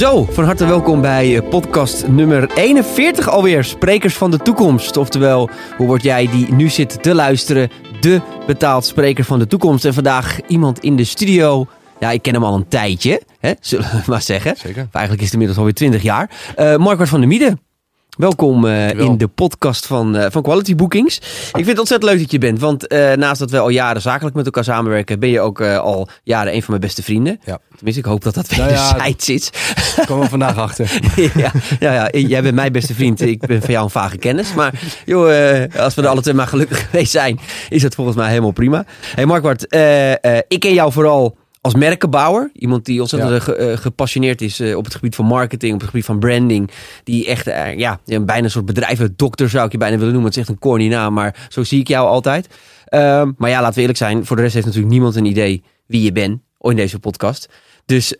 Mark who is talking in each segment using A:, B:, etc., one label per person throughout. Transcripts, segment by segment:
A: Zo, van harte welkom bij eh, podcast nummer 41 alweer. Sprekers van de toekomst. Oftewel, hoe word jij die nu zit te luisteren, de betaald spreker van de toekomst. En vandaag iemand in de studio. Ja, ik ken hem al een tijdje, hè, zullen we maar zeggen.
B: Zeker.
A: Eigenlijk is het inmiddels alweer 20 jaar. Uh, Markwart van der Mieden. Welkom uh, in de podcast van, uh, van Quality Bookings. Ik vind het ontzettend leuk dat je bent. Want uh, naast dat we al jaren zakelijk met elkaar samenwerken, ben je ook al jaren een van mijn beste vrienden.
B: Ja.
A: Tenminste, ik hoop dat dat wederzijds
B: nou ja,
A: is.
B: Daar komen we vandaag achter.
A: ja, ja, ja, jij bent mijn beste vriend. Ik ben van jou een vage kennis. Maar joh, als we er alle twee maar gelukkig geweest zijn, is het volgens mij helemaal prima. hey Markwart, ik ken jou vooral als merkenbouwer. Iemand die ontzettend ja. ge, uh, gepassioneerd is uh, op het gebied van marketing, op het gebied van branding. Die echt, uh, ja, bijna een soort bedrijvendokter zou ik je bijna willen noemen. Het is echt een corny naam, maar zo zie ik jou altijd. Ehm, maar ja, laten we eerlijk zijn. Voor de rest heeft natuurlijk niemand een idee wie je bent in deze podcast. Dus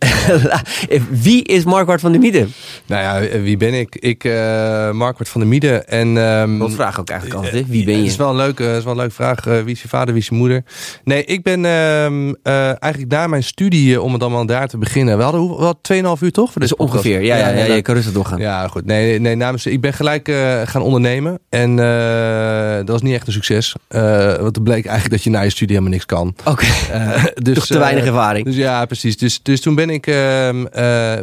A: wie is Markwart van der Mieden?
B: Nou ja, wie ben ik? Ik, uh, Markwart van der Mieden. En, um,
A: Dat vraag ook eigenlijk altijd. Hè? Wie ben je?
B: Is wel een leuke, is wel een leuke vraag. Uh, wie is je vader, wie is je moeder? Nee, ik ben uh, eigenlijk na mijn studie, om het allemaal daar te beginnen. We hadden, we hadden 2,5 uur toch? Voor
A: dus ongeveer, ja, ja, ja, ja, je kan rustig doorgaan.
B: Ja, goed. Nee, nee namens, ik ben gelijk gaan ondernemen. En dat was niet echt een succes. want het bleek eigenlijk dat je na je studie helemaal niks kan.
A: Oké, okay. dus, toch te weinig ervaring.
B: Dus ja, precies. Dus, dus toen ben ik uh, uh,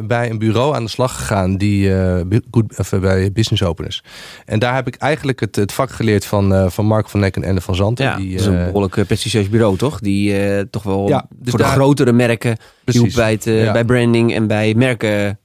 B: bij een bureau aan de slag gegaan die, uh, goed, of, bij Business Openers. En daar heb ik eigenlijk het, het vak geleerd van, van Mark van Neck en Enne van Zanten.
A: Ja,
B: die,
A: dat is een behoorlijk prestigieus bureau, toch? Die toch wel
B: ja, dus
A: voor
B: daar,
A: de grotere merken hielp bij, het,
B: ja.
A: bij branding en bij merken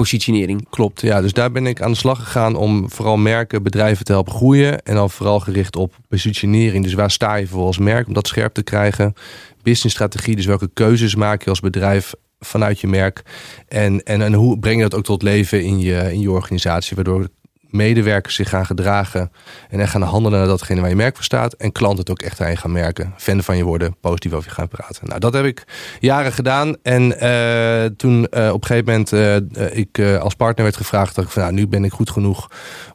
A: positionering.
B: Klopt, ja. Dus daar ben ik aan de slag gegaan om vooral merken, bedrijven te helpen groeien. En dan vooral gericht op positionering. Dus waar sta je voor als merk om dat scherp te krijgen? Businessstrategie, dus welke keuzes maak je als bedrijf vanuit je merk? En, en, en hoe breng je dat ook tot leven in je, in je organisatie? Waardoor medewerkers zich gaan gedragen en gaan handelen naar datgene waar je merk voor staat. En klanten het ook echt aan je gaan merken. Fan van je worden, positief over je gaan praten. Nou, dat heb ik jaren gedaan. En uh, toen uh, op een gegeven moment uh, ik als partner werd gevraagd, dat ik van nou, nu ben ik goed genoeg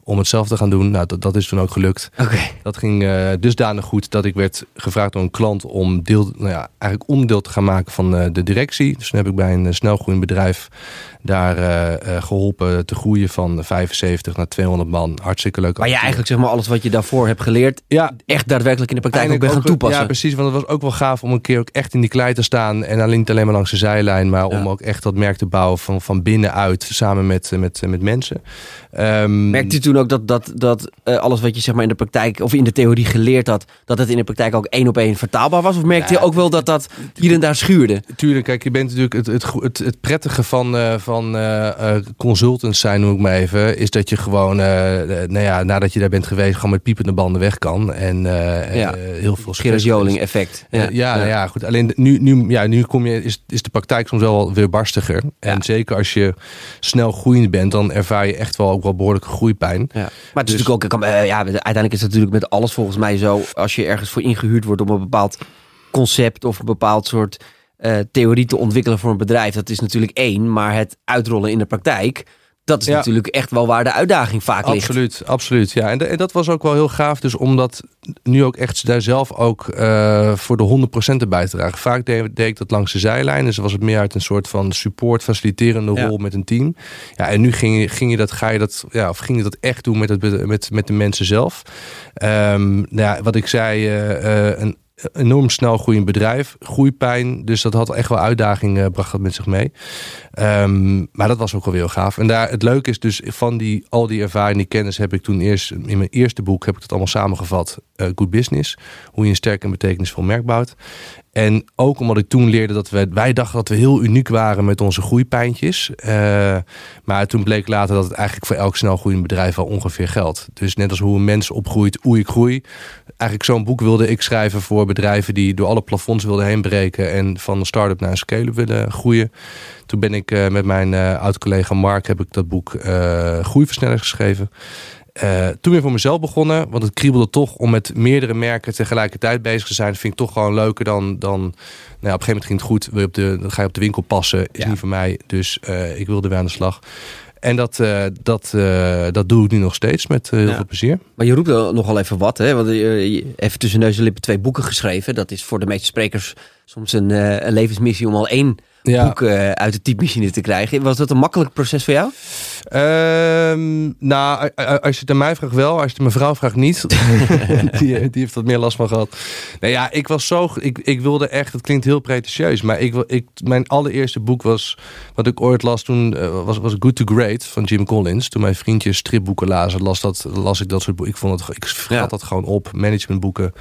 B: om het zelf te gaan doen. Nou, dat, dat is toen ook gelukt.
A: Okay.
B: Dat ging uh, dusdanig goed dat ik werd gevraagd door een klant om deel, nou ja, eigenlijk onderdeel te gaan maken van uh, de directie. Dus toen heb ik bij een uh, snelgroeiend bedrijf daar geholpen te groeien van 75 naar 200 man. Hartstikke leuk.
A: Maar ja, eigenlijk zeg maar alles wat je daarvoor hebt geleerd,
B: ja,
A: echt daadwerkelijk in de praktijk ook ben gaan toepassen.
B: Ja, precies. Want het was ook wel gaaf om een keer ook echt in die klei te staan en alleen niet alleen maar langs de zijlijn, maar om ook echt dat merk te bouwen van, van binnenuit samen met, met, met mensen.
A: Um, Merkt u toen ook dat, dat, dat uh, alles wat je zeg maar in de praktijk of in de theorie geleerd had, dat het in de praktijk ook één op één vertaalbaar was? Of merkte ja, je ook wel dat dat hier en daar schuurde?
B: Tuurlijk, kijk, je bent natuurlijk het, het, het, het prettige van, uh, van uh, consultants zijn, noem ik maar even, is dat je gewoon, nou ja, nadat je daar bent geweest, gewoon met piepende banden weg kan. En ja. heel veel
A: Gerard Joling effect.
B: Ja, ja, ja. Nou ja, goed. Alleen nu, nu, ja, nu kom je, is, is de praktijk soms wel weer barstiger. En zeker als je snel groeiend bent, dan ervaar je echt wel ook wel behoorlijke groeipijn.
A: Ja. Maar het is dus, natuurlijk ook, uh, ja, uiteindelijk is het natuurlijk met alles volgens mij zo. Als je ergens voor ingehuurd wordt om een bepaald concept of een bepaald soort uh, theorie te ontwikkelen voor een bedrijf, dat is natuurlijk één. Maar het uitrollen in de praktijk, dat is ja. natuurlijk echt wel waar de uitdaging vaak ligt.
B: Absoluut, absoluut. Ja, en, de, en, dat was ook wel heel gaaf. Dus omdat nu ook echt daar zelf ook uh, voor de 100% erbij te dragen. Vaak deed, deed, ik dat langs de zijlijn. Dus was het meer uit een soort van support, faciliterende ja. rol met een team. Ja, en nu ging, ging je dat, ga je dat, ja, of ging je dat echt doen met, het, met, met de mensen zelf. Um, nou ja, wat ik zei, uh, uh, een enorm snel groeiend bedrijf, groeipijn. Dus dat had echt wel uitdagingen, bracht dat met zich mee. Um, maar dat was ook wel heel gaaf. En daar, het leuke is dus van die, al die ervaring, die kennis heb ik toen eerst, in mijn eerste boek heb ik het allemaal samengevat. Uh, Good Business, hoe je een sterk en betekenisvol merk bouwt. En ook omdat ik toen leerde dat we, wij dachten dat we heel uniek waren met onze groeipijntjes. Uh, maar toen bleek later dat het eigenlijk voor elk snel groeiend bedrijf wel ongeveer geldt. Dus net als hoe een mens opgroeit, hoe ik groei. Eigenlijk zo'n boek wilde ik schrijven voor bedrijven die door alle plafonds wilden heen breken. En van een start-up naar een scale willen groeien. Toen ben ik uh, met mijn uh, oud-collega Mark heb ik dat boek Groeiversneller geschreven. Uh, toen weer voor mezelf begonnen, want het kriebelde toch om met meerdere merken tegelijkertijd bezig te zijn. Dat vind ik toch gewoon leuker dan. dan nou ja, op een gegeven moment ging het goed. Wil je op de, dan ga je op de winkel passen. Is ja. niet voor mij. Dus uh, ik wilde weer aan de slag. En dat, uh, dat, uh, dat doe ik nu nog steeds met uh, heel ja. veel plezier.
A: Maar je roept er nogal even wat. Hè? Want even tussen neus en lippen twee boeken geschreven. Dat is voor de meeste sprekers soms een, een levensmissie om al één
B: Ja.
A: boek eh, uit de typemachine te krijgen. Was dat een makkelijk proces voor jou?
B: Ehm, nou, als je het aan mij vraagt wel, als je het aan mijn vrouw vraagt niet. die, die heeft wat meer last van gehad. Nou ja, ik was zo, ik, ik wilde echt, het klinkt heel pretentieus, maar ik, wil- ik, mijn allereerste boek was, wat ik ooit las toen, eh, was, was Good to Great van Jim Collins. Toen mijn vriendjes stripboeken lazen, las, dat, las ik dat soort boeken. Ik vond het, ik
A: Ja.
B: dat gewoon op, managementboeken.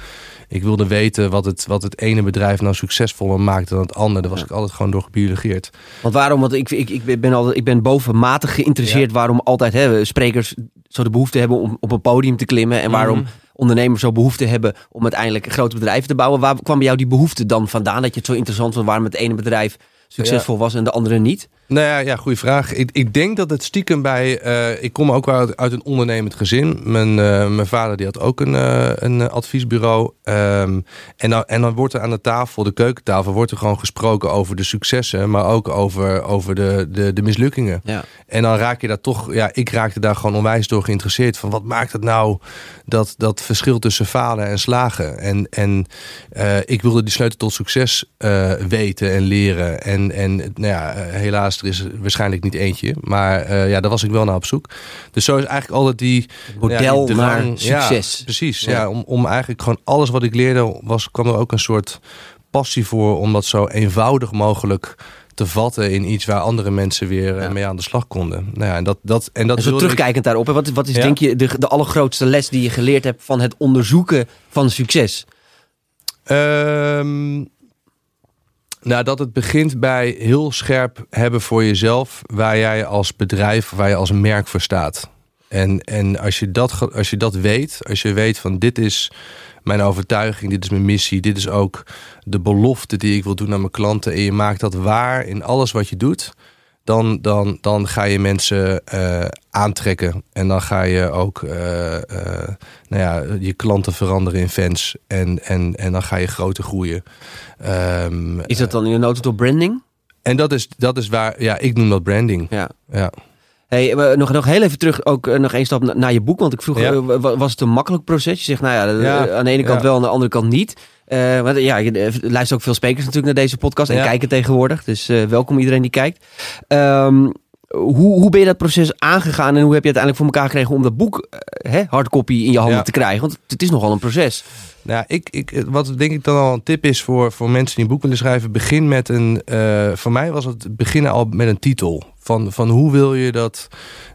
B: Ik wilde weten wat het, wat het ene bedrijf nou succesvoller maakte dan het andere. Daar was
A: Ja.
B: ik altijd gewoon door gebiologeerd.
A: Want waarom? Want ik, ik, ik, ben, altijd, ik ben bovenmatig geïnteresseerd waarom altijd hè, sprekers zo de behoefte hebben om op een podium te klimmen. En waarom
B: Mhm.
A: ondernemers zo behoefte hebben om uiteindelijk grote bedrijven te bouwen. Waar kwam bij jou die behoefte dan vandaan? Dat je het zo interessant vond waarom het ene bedrijf succesvol was en de andere niet?
B: Nou ja, ja goede vraag. Ik, ik denk dat het stiekem bij... eh, ik kom ook wel uit, uit een ondernemend gezin. Mijn, eh, mijn vader die had ook een, eh, een adviesbureau. Ehm, en, dan, en dan wordt er aan de tafel, de keukentafel... wordt er gewoon gesproken over de successen... maar ook over, over de, de, de mislukkingen.
A: Ja.
B: En dan raak je daar toch... Ja, ik raakte daar gewoon onwijs door geïnteresseerd. Van wat maakt het nou dat, dat verschil tussen falen en slagen? En, en ik wilde die sleutel tot succes weten en leren. En, en nou ja, eh, helaas, er is er waarschijnlijk niet eentje. Maar eh, ja, daar was ik wel naar op zoek. Dus zo is eigenlijk altijd die...
A: model
B: ja, die
A: naar succes.
B: Ja, precies,
A: Ja.
B: ja. om, om eigenlijk gewoon alles wat ik leerde... Was, kwam er ook een soort passie voor... om dat zo eenvoudig mogelijk te vatten in iets waar andere mensen weer eh,
A: Ja.
B: mee aan de slag konden. Nou ja, en dat, dat, en dat
A: En zo
B: ik-
A: terugkijkend daarop. hè, Wat, wat is
B: Ja.
A: denk je de, de allergrootste les die je geleerd hebt van het onderzoeken van succes?
B: Ehm, nou, dat het begint bij heel scherp hebben voor jezelf waar jij als bedrijf, waar je als merk voor staat. En, en als, je dat, als je dat weet, als je weet van dit is mijn overtuiging, dit is mijn missie, dit is ook de belofte die ik wil doen aan mijn klanten en je maakt dat waar in alles wat je doet, dan, dan, dan ga je mensen eh, aantrekken. En dan ga je ook eh, eh, nou ja, je klanten veranderen in fans. En, en, en dan ga je groter groeien. Ehm,
A: Is dat dan in de notendop branding?
B: en dat is, dat is waar, ja, ik noem dat branding.
A: Ja.
B: Ja.
A: Hey, nog, nog heel even terug, ook nog één stap na- naar je boek. Want ik vroeg,
B: Ja.
A: was het een makkelijk proces? Je zegt, nou ja,
B: Ja,
A: aan de ene kant wel, aan de andere kant niet. Eh want ja, je eh, luistert ook veel sprekers natuurlijk naar deze podcast en
B: Ja.
A: kijken tegenwoordig. Dus eh, welkom iedereen die kijkt. Ehm, hoe, hoe ben je dat proces aangegaan en hoe heb je uiteindelijk voor elkaar gekregen om dat boek hè, hardcopy in je handen
B: Ja.
A: te krijgen? Want het is nogal een proces.
B: Nou, ik, ik, wat denk ik dan al een tip is voor, voor mensen die een boek willen schrijven, begin met een. voor mij was het beginnen al met een titel. Van, van hoe wil je dat,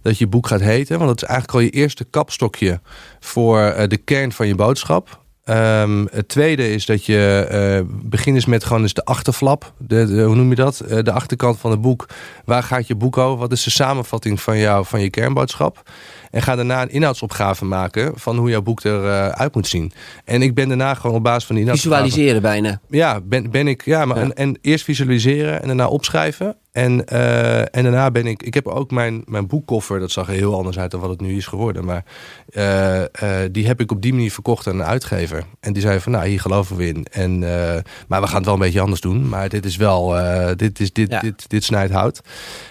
B: dat je boek gaat heten? Want dat is eigenlijk al je eerste kapstokje voor de kern van je boodschap. Ehm, het tweede is dat je eh begin eens met gewoon eens de achterflap. De- hoe noem je dat? Eh, de achterkant van het boek. Waar gaat je boek over? Wat is de samenvatting van, jou, van je kernboodschap? En ga daarna een inhoudsopgave maken van hoe jouw boek eruit uit moet zien. En ik ben daarna gewoon op basis van die inhoudsopgave...
A: Visualiseren bijna.
B: Ja, ben, ben ik. Ja, maar
A: Ja.
B: En, en eerst visualiseren en daarna opschrijven. En, eh, en daarna ben ik. Ik heb ook mijn, mijn boekkoffer. Dat zag er heel anders uit dan wat het nu is geworden. Maar eh, eh, die heb ik op die manier verkocht aan een uitgever. En die zei van, nou, hier geloven we in. En, maar we gaan het wel een beetje anders doen. Maar dit is wel. dit, is, dit,
A: Ja.
B: dit, dit snijdt hout.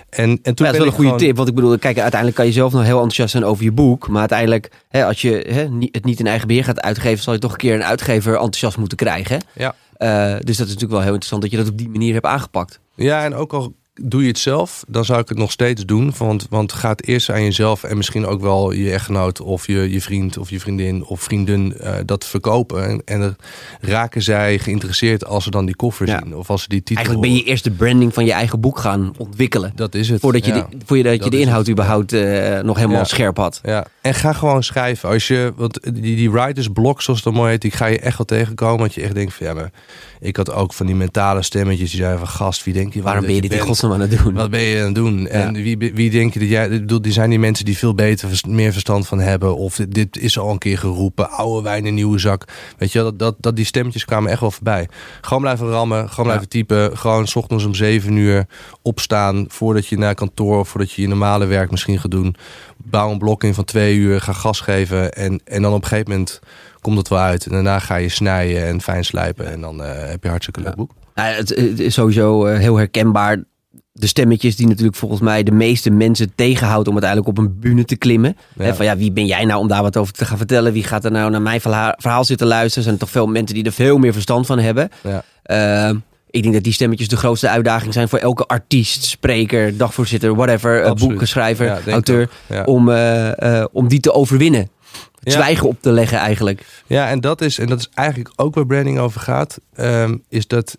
B: En, en toen
A: Maar dat is wel een goede
B: gewoon-
A: tip. Want ik bedoel, kijk, uiteindelijk kan je zelf nog heel enthousiast zijn over je boek. Maar uiteindelijk, hè, als je hè, het niet in eigen beheer gaat uitgeven, zal je toch een keer een uitgever enthousiast moeten krijgen.
B: Ja.
A: Eh, dus dat is natuurlijk wel heel interessant dat je dat op die manier hebt aangepakt.
B: Ja, en ook al doe je het zelf, dan zou ik het nog steeds doen. Want, want ga het eerst aan jezelf en misschien ook wel je echtgenoot of je, je vriend of je vriendin of vriendin eh, dat verkopen. En, en dan raken zij geïnteresseerd als ze dan die koffer
A: Ja.
B: zien of als ze die titel
A: Eigenlijk ben je eerst de branding van je eigen boek gaan ontwikkelen.
B: Dat is het.
A: Voordat je,
B: ja.
A: de, voordat je
B: dat
A: de
B: is
A: inhoud überhaupt eh, nog helemaal
B: Ja.
A: scherp had.
B: Ja, en ga gewoon schrijven. Als je, want die, die writers block, zoals het dan mooi heet, die ga je echt wel tegenkomen. Want je echt denkt van ja, maar ik had ook van die mentale stemmetjes die zeiden van gast, wie denk je?
A: Waarom ben
B: dat
A: je dit in? Godsnaam aan het doen?
B: Wat ben je aan het doen? En wie, wie denk je dat jij... Ik bedoel, die zijn die mensen die veel beter, meer verstand van hebben. Of dit, dit is al een keer geroepen. Oude wijn in nieuwe zak. Weet je, wel, dat, dat, dat die stemmetjes kwamen echt wel voorbij. Gewoon blijven rammen. Gewoon blijven typen. Gewoon s ochtends om zeven uur opstaan. Voordat je naar kantoor of voordat je je normale werk misschien gaat doen. Bouw een blok in van twee uur. Ga gas geven. En, en dan op een gegeven moment komt het wel uit. En daarna ga je snijden en fijn slijpen. En dan eh, heb je hartstikke leuk boek.
A: Nou, het, het is sowieso eh, heel herkenbaar. De stemmetjes die natuurlijk volgens mij de meeste mensen tegenhoudt om uiteindelijk op een bühne te klimmen.
B: Ja.
A: Hè, van ja, wie ben jij nou om daar wat over te gaan vertellen? Wie gaat er nou naar mijn verhaal, verhaal zitten luisteren? Er zijn toch veel mensen die er veel meer verstand van hebben.
B: Ja.
A: Ehm, ik denk dat die stemmetjes de grootste uitdaging zijn voor elke artiest, spreker, dagvoorzitter, whatever, uh,
B: Absoluut.
A: boekenschrijver,
B: Ja,
A: auteur, om, eh, eh, om die te overwinnen. Het zwijgen op te leggen eigenlijk.
B: Ja, en dat is, en dat is eigenlijk ook waar branding over gaat. ehm, is dat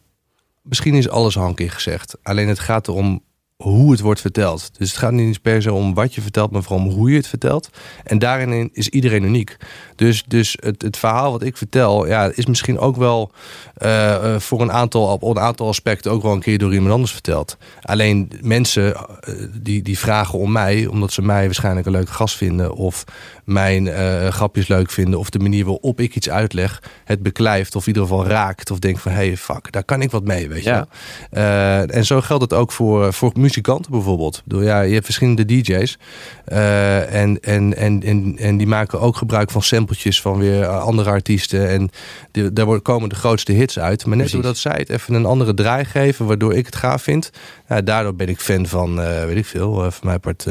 B: misschien is alles hankig gezegd. Alleen het gaat erom hoe het wordt verteld. Dus het gaat niet eens per se om wat je vertelt, maar vooral om hoe je het vertelt. En daarin is iedereen uniek. Dus, dus het, het verhaal wat ik vertel, ja, is misschien ook wel eh, eh, voor een aantal, op een aantal aspecten ook wel een keer door iemand anders verteld. Alleen mensen eh, die, die vragen om mij, omdat ze mij waarschijnlijk een leuke gast vinden, of mijn grapjes leuk vinden, of de manier waarop ik iets uitleg, het beklijft, of in ieder geval raakt, of denkt van hé, hey, fuck, daar kan ik wat mee, weet je.
A: Ja.
B: en zo geldt het ook voor, voor muzikanten bijvoorbeeld. Bedoel, ja, je hebt verschillende DJ's. eh, en, en, en, en, en die maken ook gebruik van sampletjes van weer andere artiesten. En de, daar worden- komen de grootste hits uit. Maar net doordat zij het even een andere draai geven, waardoor ik het gaaf vind. Ja, daardoor ben ik fan van, eh, weet ik veel, eh, voor mij part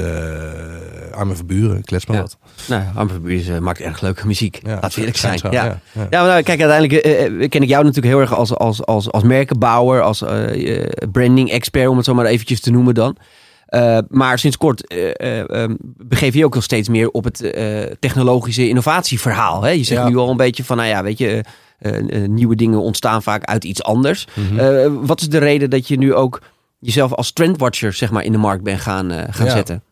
B: Arme Verburen, klets maar
A: Ja.
B: wat.
A: Nou, Amber Buurs eh, maakt erg leuke muziek.
B: Ja,
A: we eerlijk zijn.
B: zo,
A: ja.
B: ja,
A: maar nou, kijk, uiteindelijk eh, eh, ken ik jou natuurlijk heel erg als, als, als, als merkenbouwer, als eh, eh, branding expert, om het zo maar eventjes te noemen dan. Eh, maar sinds kort eh, eh, ehm, begeef je ook al steeds meer op het technologische innovatieverhaal. Hè? Je zegt
B: Ja.
A: nu al een beetje van, nou ja, weet je, nieuwe dingen ontstaan vaak uit iets anders.
B: Mhm.
A: Wat is de reden dat je nu ook jezelf als trendwatcher zeg maar, in de markt bent gaan, gaan
B: Ja.
A: zetten?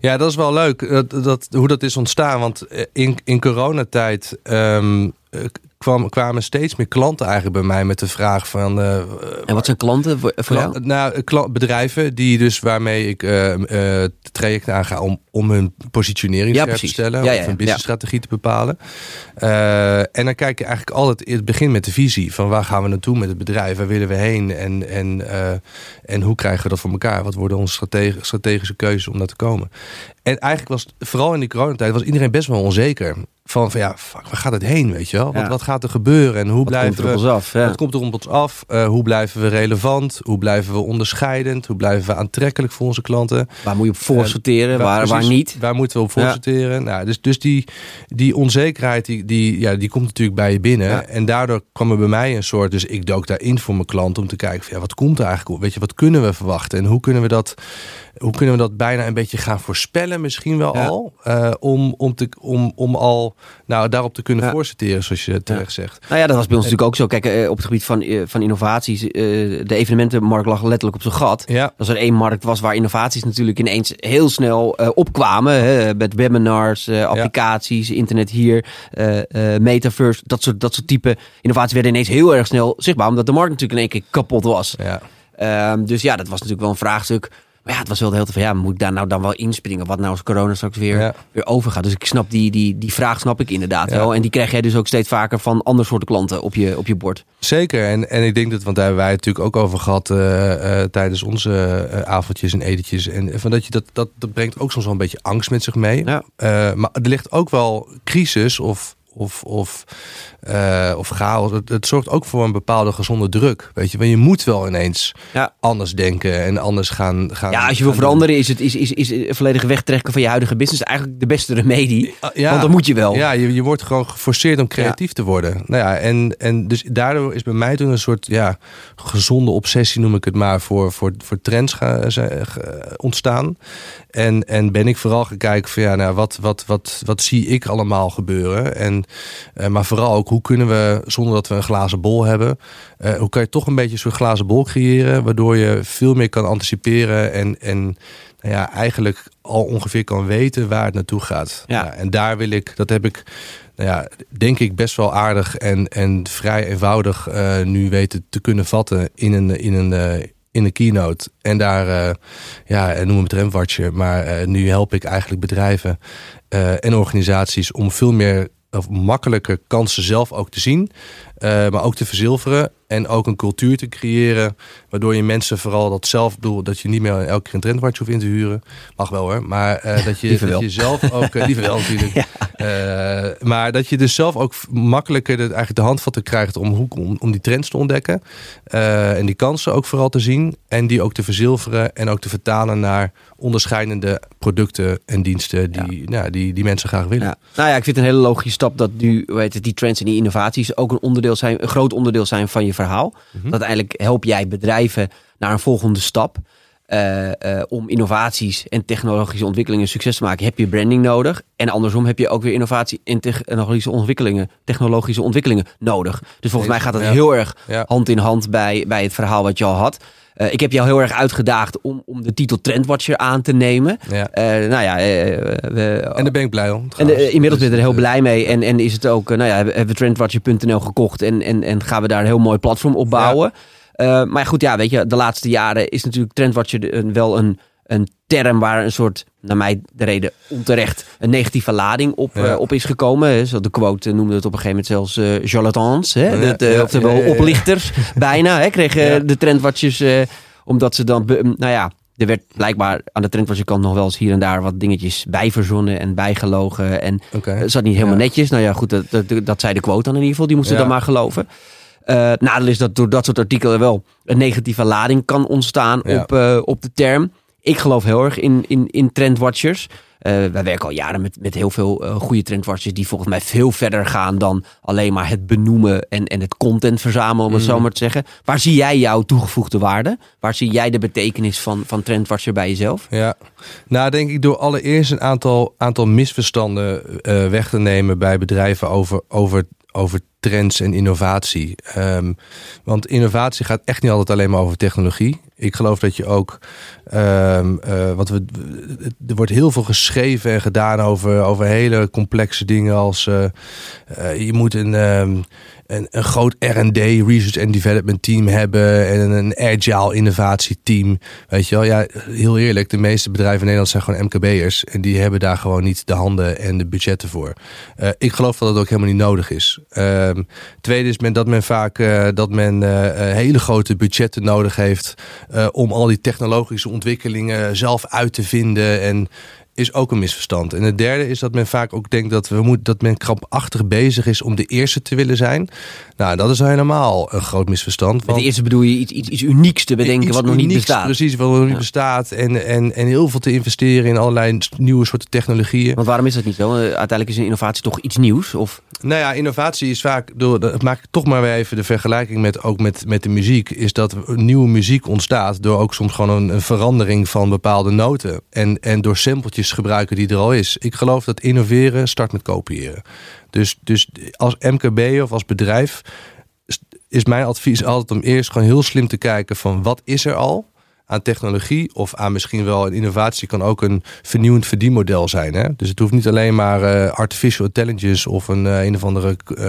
B: Ja, dat is wel leuk dat, dat, hoe dat is ontstaan. Want in, in coronatijd ehm, eh, kwam, kwamen steeds meer klanten eigenlijk bij mij met de vraag van... eh,
A: En wat zijn klanten voor, jou?
B: Nou, kla- bedrijven die dus waarmee ik eh eh traject aanga om, om hun positionering
A: Ja,
B: te stellen.
A: Ja,
B: of
A: ja.
B: businessstrategie te bepalen. Eh, en dan kijk je eigenlijk altijd, het begint met de visie van waar gaan we naartoe met het bedrijf, waar willen we heen en, en, eh, en hoe krijgen we dat voor elkaar? Wat worden onze strate- strategische keuzes om daar te komen? En eigenlijk was vooral in die coronatijd was iedereen best wel onzeker. Van, van ja, fuck, waar gaat het heen, weet je wel? Wat,
A: Ja.
B: wat gaat er gebeuren en hoe
A: Wat
B: blijven
A: komt er op
B: we...
A: ons af? Ja.
B: Wat komt er op ons af? Eh, hoe blijven we relevant? Hoe blijven we onderscheidend? Hoe blijven we aantrekkelijk voor onze klanten?
A: Waar moet je op voor
B: Eh,
A: sorteren, waar, waar
B: precies,
A: niet?
B: Waar moeten we op voor
A: Ja.
B: sorteren? Nou, dus dus die, die onzekerheid, die, die, ja, die komt natuurlijk bij je binnen. En daardoor kwam er bij mij een soort... Dus ik dook daarin voor mijn klant om te kijken... Van, ja, wat komt er eigenlijk op? Weet je, wat kunnen we verwachten? En hoe kunnen we dat, hoe kunnen we dat bijna een beetje gaan voorspellen? Misschien wel
A: Ja.
B: al. eh, om, om, te, om, om al nou, daarop te kunnen
A: Ja.
B: voorsorteren, zoals je terecht zegt.
A: Nou ja, dat was bij ons natuurlijk ook zo. Kijk, eh, op het gebied van, eh, van innovaties, de evenementenmarkt lag letterlijk op zijn gat. Als er één markt was waar innovaties natuurlijk ineens heel snel opkwamen. Hè, met webinars, applicaties, internet hier, metaverse. Dat soort, dat soort type innovaties werden ineens heel erg snel zichtbaar. Omdat de markt natuurlijk in één keer kapot was.
B: ja.
A: Ehm, dus ja, dat was natuurlijk wel een vraagstuk. Maar ja, het was wel de hele tijd van, ja, moet ik daar nou dan wel inspringen? Wat nou als corona straks weer,
B: Ja.
A: weer overgaat? Dus ik snap die, die, die vraag snap ik inderdaad
B: Ja.
A: wel. En die krijg jij dus ook steeds vaker van andere soorten klanten op je, op je bord.
B: Zeker. En, en ik denk dat, want daar hebben wij het natuurlijk ook over gehad eh, eh, tijdens onze eh, avondjes en etentjes. En van dat, je dat, dat, dat brengt ook soms wel een beetje angst met zich mee.
A: Ja.
B: Maar er ligt ook wel crisis of, of, of, eh, of chaos. Het, het zorgt ook voor een bepaalde gezonde druk. Weet je, want je moet wel ineens
A: Ja.
B: anders denken en anders gaan. gaan
A: Ja, als je wil
B: gaan
A: veranderen is het is, is, is een volledige wegtrekken van je huidige business eigenlijk de beste remedie.
B: Ja,
A: Want dat moet je wel.
B: Ja, je, je wordt gewoon geforceerd om creatief te worden. Nou ja, en, en dus daardoor is bij mij toen een soort ja, gezonde obsessie, noem ik het maar, voor, voor, voor trends ga- ze- ge- ontstaan. En, en ben ik vooral gaan kijken van ja, nou, wat, wat, wat, wat zie ik allemaal gebeuren? En, eh, maar vooral ook, hoe kunnen we, zonder dat we een glazen bol hebben, eh, hoe kan je toch een beetje soort glazen bol creëren, waardoor je veel meer kan anticiperen en, en nou ja, eigenlijk al ongeveer kan weten waar het naartoe gaat.
A: Ja.
B: Nou, en daar wil ik, dat heb ik, nou ja, denk ik best wel aardig en, en vrij eenvoudig eh, nu weten te kunnen vatten in een, in een, in een keynote. En daar, eh, ja, noem hem trendwatcher, maar eh, nu help ik eigenlijk bedrijven eh, en organisaties om veel meer of makkelijker kansen zelf ook te zien, eh, maar ook te verzilveren en ook een cultuur te creëren, waardoor je mensen vooral dat zelf bedoel dat je niet meer elke keer een trendwatch hoeft in te huren, mag wel hoor, maar eh, dat je dat je zelf ook eh, liever wel natuurlijk, maar dat je dus zelf ook makkelijker de, eigenlijk de handvatten krijgt om, hoe, om, om die trends te ontdekken. En die kansen ook vooral te zien en die ook te verzilveren en ook te vertalen naar onderscheidende producten en diensten die, nou, die, die mensen graag willen.
A: Ja. Nou ja, ik vind het een hele logische stap dat nu heet het, die trends en die innovaties ook een onderdeel onderdeel zijn, een groot onderdeel zijn van je verhaal.
B: Mhm.
A: Uiteindelijk help jij bedrijven naar een volgende stap. Eh, eh, om innovaties en technologische ontwikkelingen succes te maken, heb je branding nodig. En andersom heb je ook weer innovatie en technologische ontwikkelingen, technologische ontwikkelingen nodig. Dus volgens mij gaat dat
B: Ja.
A: heel erg
B: Ja.
A: hand in hand bij, bij het verhaal wat je al had. Eh, ik heb jou heel erg uitgedaagd om, om de titel Trendwatcher aan te nemen.
B: Ja.
A: Nou ja, we,
B: En daar ben ik blij om.
A: en
B: trouwens.
A: inmiddels ben je er heel
B: Dus,
A: blij mee. En, en is het ook, nou ja, hebben we trendwatcher.nl gekocht. En, en, en gaan we daar een heel mooi platform op bouwen. Eh, maar goed, ja, weet je, de laatste jaren is natuurlijk trendwatcher de- wel een, een term waar een soort, naar mij de reden onterecht, een negatieve lading op,
B: Ja.
A: eh, op is gekomen. Zo de quote eh, noemde het op een gegeven moment zelfs eh charlatans. Hè?
B: Ja,
A: eh,
B: ja,
A: oftewel oplichters bijna. Hè? Kregen de trendwatchers, omdat ze dan, nou ja, er werd blijkbaar aan de trendwatcher kant nog wel eens hier en daar wat dingetjes bijverzonnen en bijgelogen. En het zat niet helemaal netjes. Nou ja, goed, dat, dat, dat zei de quote dan in ieder geval. Die moesten dan maar geloven. Nadeel is dat door dat soort artikelen wel een negatieve lading kan ontstaan
B: Ja.
A: op, eh, op de term. Ik geloof heel erg in, in, in trendwatchers. Eh, wij werken al jaren met, met heel veel eh, goede trendwatchers die volgens mij veel verder gaan dan alleen maar het benoemen en, en het content verzamelen, om het zo
B: Mhm.
A: maar te zeggen. Waar zie jij jouw toegevoegde waarde? Waar zie jij de betekenis van, van trendwatcher bij jezelf?
B: Ja, nou denk ik door allereerst een aantal, aantal misverstanden weg te nemen bij bedrijven over, over, over trends en innovatie. Ehm, want innovatie gaat echt niet altijd alleen maar over technologie. Ik geloof dat je ook, ehm eh, want we, er wordt heel veel geschreven en gedaan over, over hele complexe dingen als eh, eh, je moet een, ehm, een, een groot R&D, Research and Development team hebben en een agile innovatieteam. Weet je wel, ja, heel eerlijk, de meeste bedrijven in Nederland zijn gewoon MKB'ers en die hebben daar gewoon niet de handen en de budgetten voor. Ik geloof dat het ook helemaal niet nodig is. Ehm, tweede is men, dat men vaak dat men hele grote budgetten nodig heeft om al die technologische ontwikkelingen zelf uit te vinden en is ook een misverstand. En het derde is dat men vaak ook denkt dat, we moet, dat men krampachtig bezig is om de eerste te willen zijn. Nou, dat is helemaal een groot misverstand.
A: Met
B: want-
A: de eerste bedoel je iets, iets, iets unieks te bedenken
B: Iets
A: wat nog niet bestaat.
B: Precies, wat nog niet bestaat. En, en, en heel veel te investeren in allerlei nieuwe soorten technologieën.
A: Want waarom is dat niet zo? Eh, Uiteindelijk is een innovatie toch iets nieuws? Of
B: Nou ja, innovatie is vaak door. Dat maak ik toch maar weer even de vergelijking met ook met, met de muziek. Is dat nieuwe muziek ontstaat door ook soms gewoon een, een verandering van bepaalde noten. En, en door sampletjes gebruiken die er al is. Ik geloof dat innoveren start met kopiëren. Dus, dus als MKB of als bedrijf is mijn advies altijd om eerst gewoon heel slim te kijken van wat is er al aan technologie of aan misschien wel een innovatie kan ook een vernieuwend verdienmodel zijn. Hè? Dus het hoeft niet alleen maar eh, artificial intelligence of een eh, een of andere eh,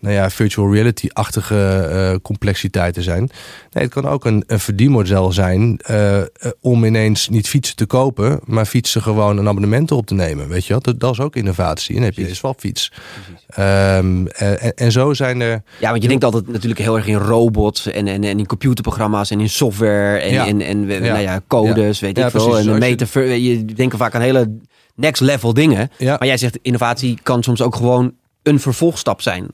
B: nou ja, virtual reality-achtige complexiteit te zijn. Nee, het kan ook een, een verdienmodel zijn om ineens niet fietsen te kopen, maar fietsen gewoon een abonnement op te nemen. Weet je wat? Dat, dat is ook innovatie. En dan heb je een swapfiets. Ehm, eh, en, en zo zijn er.
A: Ja, want je denkt altijd natuurlijk heel erg in robots en, en, en in computerprogramma's en in software en,
B: Ja.
A: En, en
B: Ja.
A: nou ja, codes, weet ik veel.
B: precies.
A: En
B: Als je-
A: metaver, je denkt vaak aan hele next level dingen. Maar jij zegt innovatie kan soms ook gewoon een vervolgstap zijn.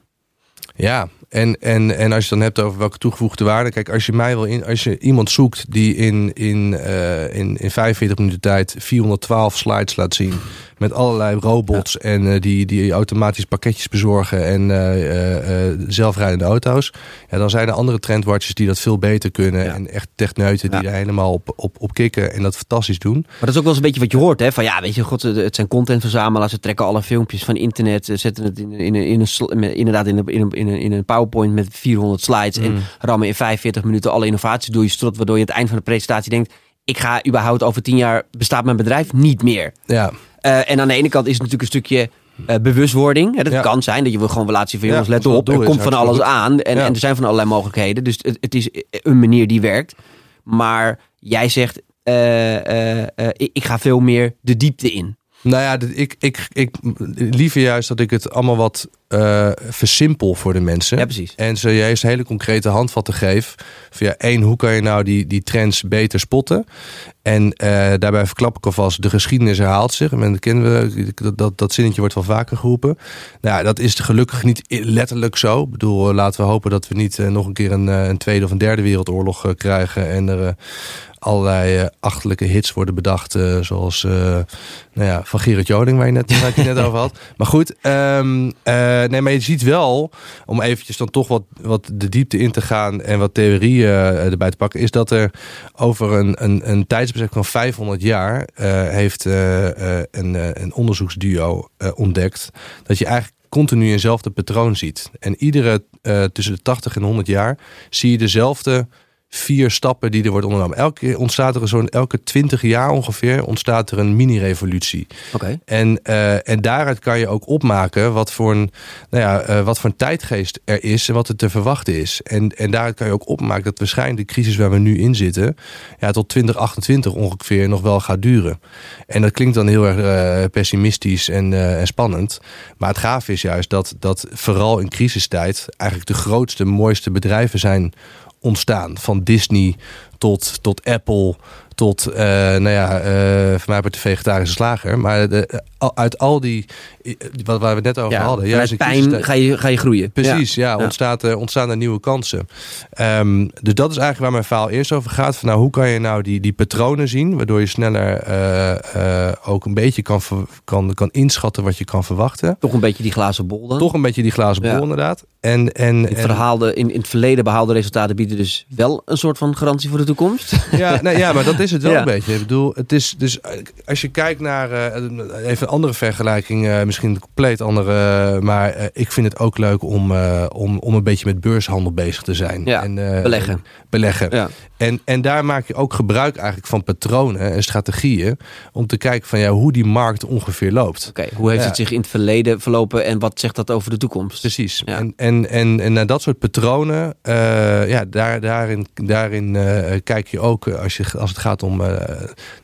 B: Ja, en, en, en als je het dan hebt over welke toegevoegde waarde. Kijk, als je mij wil in, als je iemand zoekt die in, in, eh, in, in 45 minuten tijd 412 slides laat zien. Met allerlei robots en eh, die, die automatisch pakketjes bezorgen en eh, eh, zelfrijdende auto's. Ja, dan zijn er andere trendwatchers die dat veel beter kunnen.
A: Ja.
B: En echt techneuten die er helemaal op, op, op kicken en dat fantastisch doen.
A: Maar dat is ook wel eens een beetje wat je hoort, hè? Van ja, weet je, god, het zijn contentverzamelaars. Ze trekken alle filmpjes van internet, zetten het in, in, in, een, inderdaad in een, in, een, in, een, in een PowerPoint met 400 slides. En
B: Mm.
A: rammen in 45 minuten alle innovaties door je strot, waardoor je aan het eind van de presentatie denkt: ik ga überhaupt over 10 jaar bestaat mijn bedrijf niet meer.
B: Ja,
A: Eh, en aan de ene kant is het natuurlijk een stukje eh, bewustwording. Hè, dat
B: Ja.
A: kan zijn dat je wil gewoon zien van
B: Ja,
A: jongens, let
B: als dat
A: op. Er
B: is,
A: komt van alles aan en,
B: Ja.
A: en er zijn van allerlei mogelijkheden. Dus het, het is een manier die werkt. Maar jij zegt, eh, eh, eh, ik, ga veel meer de diepte in.
B: Nou ja, ik, ik, ik liever juist dat ik het allemaal wat eh, versimpel voor de mensen.
A: Ja, precies.
B: En ze juist hele concrete handvatten geef. Van ja, één, hoe kan je nou die, die trends beter spotten? En eh, daarbij verklap ik alvast, de geschiedenis herhaalt zich. En dat kennen we, dat, dat, dat zinnetje wordt wel vaker geroepen. Nou, ja, dat is gelukkig niet letterlijk zo. Ik bedoel, eh, laten we hopen dat we niet nog een keer een, een tweede of een derde wereldoorlog krijgen. En er allerlei achterlijke hits worden bedacht. zoals nou ja, van Gerard Joling, waar je net, waar net over had. Maar goed, eh, nee, maar je ziet wel, om eventjes dan toch wat, wat de diepte in te gaan en wat theorieën erbij te pakken, is dat er over een, een, een tijdsbestek van 500 jaar heeft een, een onderzoeksduo ontdekt dat je eigenlijk continu eenzelfde patroon ziet. En iedere tussen de 80 en 100 jaar zie je dezelfde vier stappen die er wordt ondernomen. Elke keer ontstaat er zo'n elke twintig jaar ongeveer ontstaat er een mini-revolutie.
A: Oké.
B: En, uh, en daaruit kan je ook opmaken wat voor een, nou ja, uh, wat voor een tijdgeest er is en wat er te verwachten is. En, en daaruit kan je ook opmaken dat waarschijnlijk de crisis waar we nu in zitten, ja, tot 2028 ongeveer nog wel gaat duren. En dat klinkt dan heel erg uh, pessimistisch en, en spannend. Maar het gaaf is juist dat, dat vooral in crisistijd eigenlijk de grootste, mooiste bedrijven zijn ontstaan. Van Disney tot, tot Apple, tot, uh, nou ja, uh, voor mij de vegetarische slager. Maar de, uit al die, wat waar we het net over hadden.
A: Juist pijn ga je, ga je groeien.
B: Precies, ja, ja ontstaat, ontstaan er nieuwe kansen. Um, dus dat is eigenlijk waar mijn verhaal eerst over gaat. Van, nou, hoe kan je nou die, die patronen zien, waardoor je sneller ook een beetje kan, kan, kan inschatten wat je kan verwachten.
A: Toch een beetje die glazen bol dan?
B: Toch een beetje die glazen bol inderdaad. En, en,
A: en verhaalde, in, in het verleden behaalde resultaten bieden dus wel een soort van garantie voor de toekomst.
B: Ja, nee, ja maar dat is het wel een beetje. Ik bedoel, het is dus als je kijkt naar even een andere vergelijking, uh, misschien een compleet andere, maar uh, ik vind het ook leuk om, om, om een beetje met beurshandel bezig te zijn.
A: Ja, en, beleggen.
B: beleggen. Ja. En, en daar maak je ook gebruik eigenlijk van patronen en strategieën om te kijken van ja, hoe die markt ongeveer loopt.
A: Oké, hoe heeft het zich in het verleden verlopen en wat zegt dat over de toekomst?
B: Precies. Ja. En, en, en, en naar dat soort patronen, ja, daar, daarin, daarin kijk je ook als, je, als het gaat om.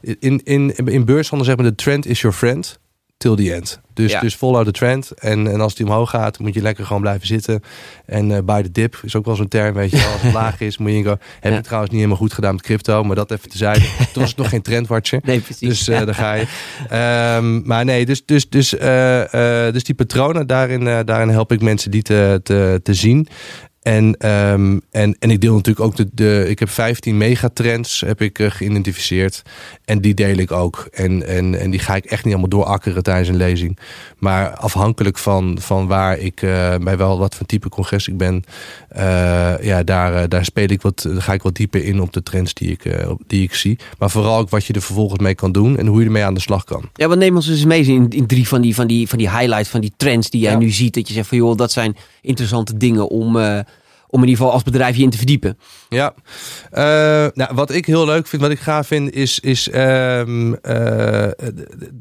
B: in, in, in beurshandel zeggen we de trend is your friend till the end. Dus, ja. dus follow the trend. En, en als die omhoog gaat, moet je lekker gewoon blijven zitten. En uh, bij de dip is ook wel zo'n term, weet je Als het laag is, moet je go. Heb ja. je trouwens niet helemaal goed gedaan met crypto, maar dat even te zijn. Toen was het nog geen trendwatcher.
A: Nee, precies.
B: Dus uh, daar ga je. Um, maar nee, dus, dus, dus, uh, dus die patronen, daarin, daarin help ik mensen die te, te, te zien. En, um, en, en ik deel natuurlijk ook de, de ik heb 15 megatrends heb ik uh, geïdentificeerd. En die deel ik ook. En, en, en die ga ik echt niet allemaal doorakkeren tijdens een lezing. Maar afhankelijk van, van waar ik, uh, bij wel wat voor type congres ik ben, uh, ja, daar, daar speel ik wat, ga ik wat dieper in op de trends die ik, die ik zie. Maar vooral ook wat je er vervolgens mee kan doen en hoe je ermee aan de slag kan.
A: Ja, wat neem ons dus mee in, in drie van die, van, die, van die highlights, van die trends die jij ja. nu ziet. Dat je zegt van joh, dat zijn interessante dingen om om in ieder geval als bedrijf je in te verdiepen.
B: Ja, uh, nou, wat ik heel leuk vind, wat ik gaaf vind, is, is, um, uh,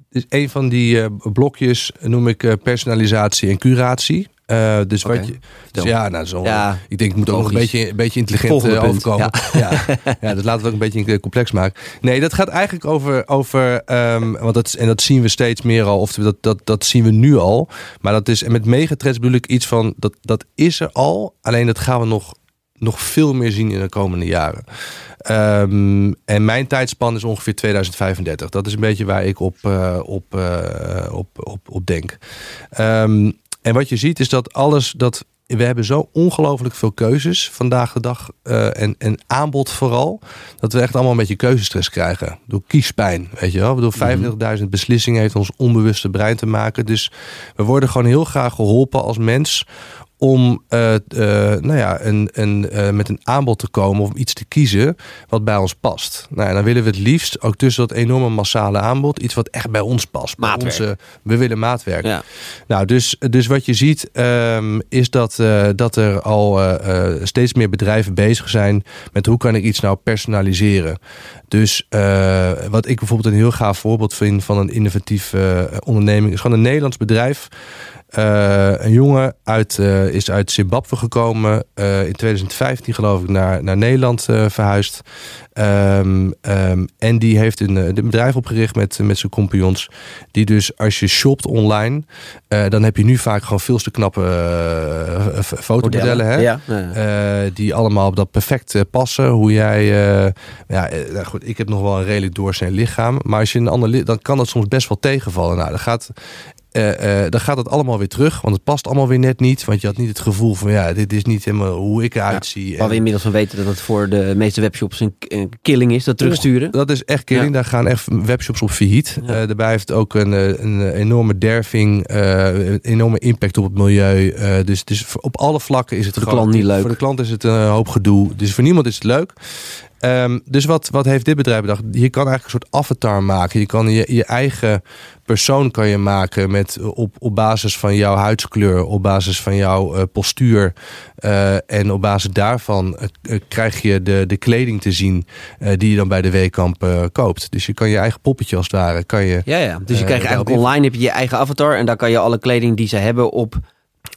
B: is een van die uh, blokjes, noem ik personalisatie en curatie. Uh, dus okay. wat je, dus ja, nou, zo, ja, ik denk, ik moet ook een beetje, een beetje intelligent uh, overkomen. Ja. ja. Ja. dus laten we ook een beetje complex maken. Nee, dat gaat eigenlijk over, over um, want dat, en dat zien we steeds meer al, of dat, dat, dat zien we nu al. Maar dat is, en met megatrends bedoel ik iets van, dat, dat is er al, alleen dat gaan we nog, nog veel meer zien in de komende jaren. Um, en mijn tijdspan is ongeveer 2035. Dat is een beetje waar ik op, uh, op, op, op, op denk. Um, en wat je ziet is dat alles dat. We hebben zo ongelooflijk veel keuzes vandaag de dag. Uh, en, en aanbod vooral. Dat we echt allemaal een beetje keuzestress krijgen. Door kiespijn. Weet je wel. Door 25.000 beslissingen heeft ons onbewuste brein te maken. Dus we worden gewoon heel graag geholpen als mens om uh, uh, nou ja, een, een, uh, met een aanbod te komen of iets te kiezen wat bij ons past. Nou, en dan willen we het liefst ook tussen dat enorme massale aanbod iets wat echt bij ons past.
A: Maatwerk.
B: Onze, we willen maatwerk. Ja. Nou, dus, dus wat je ziet um, is dat, dat er al steeds meer bedrijven bezig zijn met hoe kan ik iets nou personaliseren. Dus wat ik bijvoorbeeld een heel gaaf voorbeeld vind van een innovatief onderneming is gewoon een Nederlands bedrijf. Uh, een jongen uit, uh, is uit Zimbabwe gekomen. Uh, in 2015 geloof ik naar, naar Nederland verhuisd. Um, um, en die heeft een, een, bedrijf opgericht met, met zijn compagnons. Die dus als je shopt online. dan heb je nu vaak gewoon veel te knappe fotomodellen. Hè?
A: Ja.
B: die allemaal op dat perfect passen. Hoe jij... ja, nou goed, ik heb nog wel een redelijk doorsnee lichaam. Maar als je een ander... dan kan dat soms best wel tegenvallen. Nou, dat gaat uh, dan gaat het allemaal weer terug. Want het past allemaal weer net niet. Want je had niet het gevoel van ja, dit is niet helemaal hoe ik eruit zie.
A: Ja, waar we inmiddels van weten dat het voor de meeste webshops een, killing is, dat terugsturen.
B: dat is echt killing. Daar gaan echt webshops op failliet. Uh, daarbij heeft het ook een, een enorme derving, een enorme impact op het milieu. dus, dus op alle vlakken is het
A: voor de klant niet leuk.
B: Voor de klant is het een hoop gedoe. Dus voor niemand is het leuk. Um, dus wat, wat heeft dit bedrijf bedacht? Je kan eigenlijk een soort avatar maken. Je kan je, je eigen persoon kan je maken met, op, op basis van jouw huidskleur, op basis van jouw uh, postuur. Uh, en op basis daarvan uh, krijg je de, de kleding te zien die je dan bij de Weekamp koopt. Dus je kan je eigen poppetje als het ware. Kan je,
A: ja, ja. Dus je krijgt eigenlijk online heb je je eigen avatar en daar kan je alle kleding die ze hebben op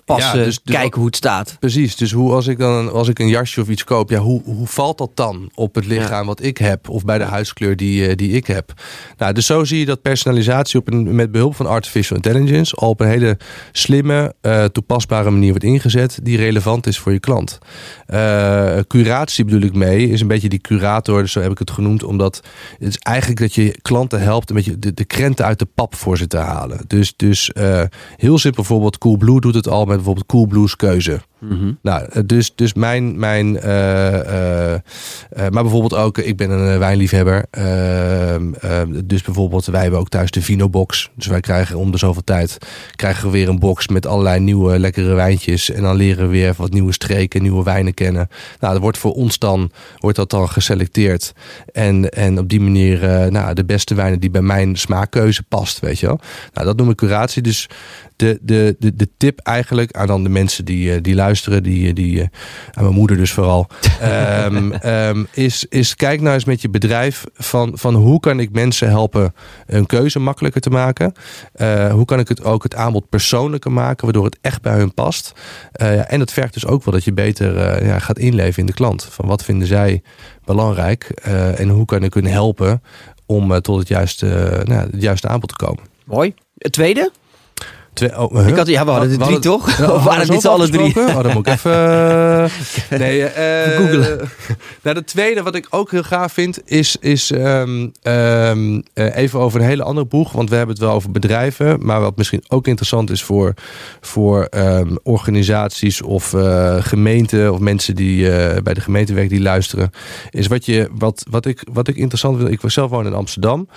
A: passen, dus, dus kijken hoe het staat.
B: Precies, dus hoe als ik dan als ik een jasje of iets koop, ja, hoe, hoe valt dat dan op het lichaam wat ik heb of bij de huidskleur die, uh, die ik heb? Nou, dus zo zie je dat personalisatie op een, met behulp van artificial intelligence al op een hele slimme, uh, toepasbare manier wordt ingezet die relevant is voor je klant. Uh, curatie bedoel ik mee, is een beetje die curator, dus zo heb ik het genoemd, omdat het is eigenlijk dat je klanten helpt een beetje de, de krenten uit de pap voor ze te halen. Dus, dus heel simpel bijvoorbeeld Coolblue doet het al met bijvoorbeeld Coolblues keuze. Mhm. Nou, eh, dus, dus mijn, mijn uh, uh, maar bijvoorbeeld ook, ik ben een wijnliefhebber. Ehm, ehm, dus bijvoorbeeld, wij hebben ook thuis de Vino box. Dus wij krijgen om de zoveel tijd krijgen we weer een box met allerlei nieuwe lekkere wijntjes. En dan leren we weer wat nieuwe streken, nieuwe wijnen kennen. Nou, dat wordt voor ons dan, wordt dat dan geselecteerd. En, en op die manier, nou, de beste wijnen die bij mijn smaakkeuze past, weet je wel. Nou, dat noem ik curatie. Dus de, de, de, de tip eigenlijk aan dan de mensen die, die luisteren luisteren, die, die, uh, aan mijn moeder dus vooral, um, um, is, is kijk nou eens met je bedrijf van, van hoe kan ik mensen helpen een keuze makkelijker te maken. Uh, hoe kan ik het ook het aanbod persoonlijker maken, waardoor het echt bij hun past. Uh, en dat vergt dus ook wel dat je beter ja, gaat inleven in de klant. Van wat vinden zij belangrijk en hoe kan ik hun helpen om tot het juiste, nou, het juiste aanbod te komen.
A: Mooi. Het tweede?
B: Twee, oh,
A: ik had, ja, we hadden er drie, toch? of waren het niet alle drie?
B: Oh, dan moet ik even... Uh, nee, uh, googelen. nou, de tweede wat ik ook heel gaaf vind... is, is um, um, uh, even over een hele andere boeg. Want we hebben het wel over bedrijven. Maar wat misschien ook interessant is voor, voor um, organisaties... of gemeenten of mensen die bij de gemeente werken... die luisteren. Is wat, je, wat, wat, ik, wat ik interessant vind... Ik zelf woon in Amsterdam.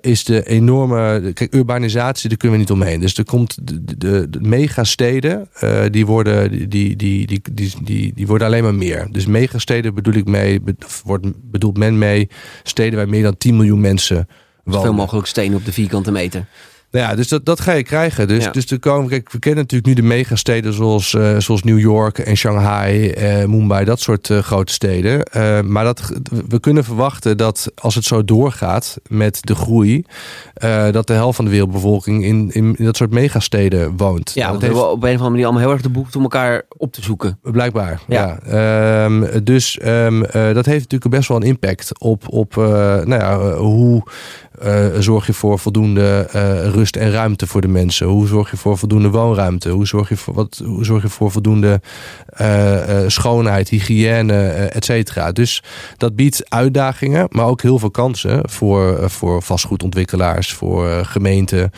B: is de enorme... Kijk, urbanisatie, daar kunnen we niet omheen. Dus de komt de, de, de megasteden, uh, die, worden, die, die, die, die, die, die worden alleen maar meer. Dus megasteden bedoel ik mee, wordt, bedoelt men mee steden waar meer dan 10 miljoen mensen wonen.
A: Zoveel mogelijk stenen op de vierkante meter.
B: Nou ja, dus dat, dat ga je krijgen. Dus, dus er komen, kijk, we kennen natuurlijk nu de megasteden zoals, uh, zoals New York en Shanghai, uh, Mumbai, dat soort uh, grote steden. maar dat, we kunnen verwachten dat als het zo doorgaat met de groei, dat de helft van de wereldbevolking in, in, in dat soort megasteden woont.
A: Ja,
B: dat
A: heeft... we op een of andere manier allemaal heel erg de boek om elkaar op te zoeken.
B: Blijkbaar, ja. ja. Um, dus um, dat heeft natuurlijk best wel een impact op, op nou ja, hoe uh, zorg je voor voldoende uh, rust en ruimte voor de mensen? Hoe zorg je voor voldoende woonruimte? Hoe zorg je voor, wat, hoe zorg je voor voldoende uh, schoonheid, hygiëne, et cetera? Dus dat biedt uitdagingen, maar ook heel veel kansen voor, voor vastgoedontwikkelaars, voor gemeenten.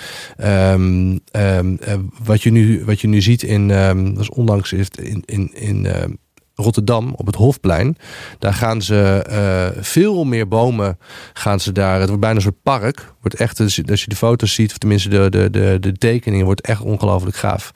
B: Um, um, wat, je nu, wat je nu ziet in, um, dat is onlangs in, in, in Rotterdam op het Hofplein. Daar gaan ze uh, veel meer bomen. Gaan ze daar. Het wordt bijna een soort park. Wordt echt, als je de foto's ziet, of tenminste de, de, de, de tekeningen, wordt echt ongelooflijk gaaf.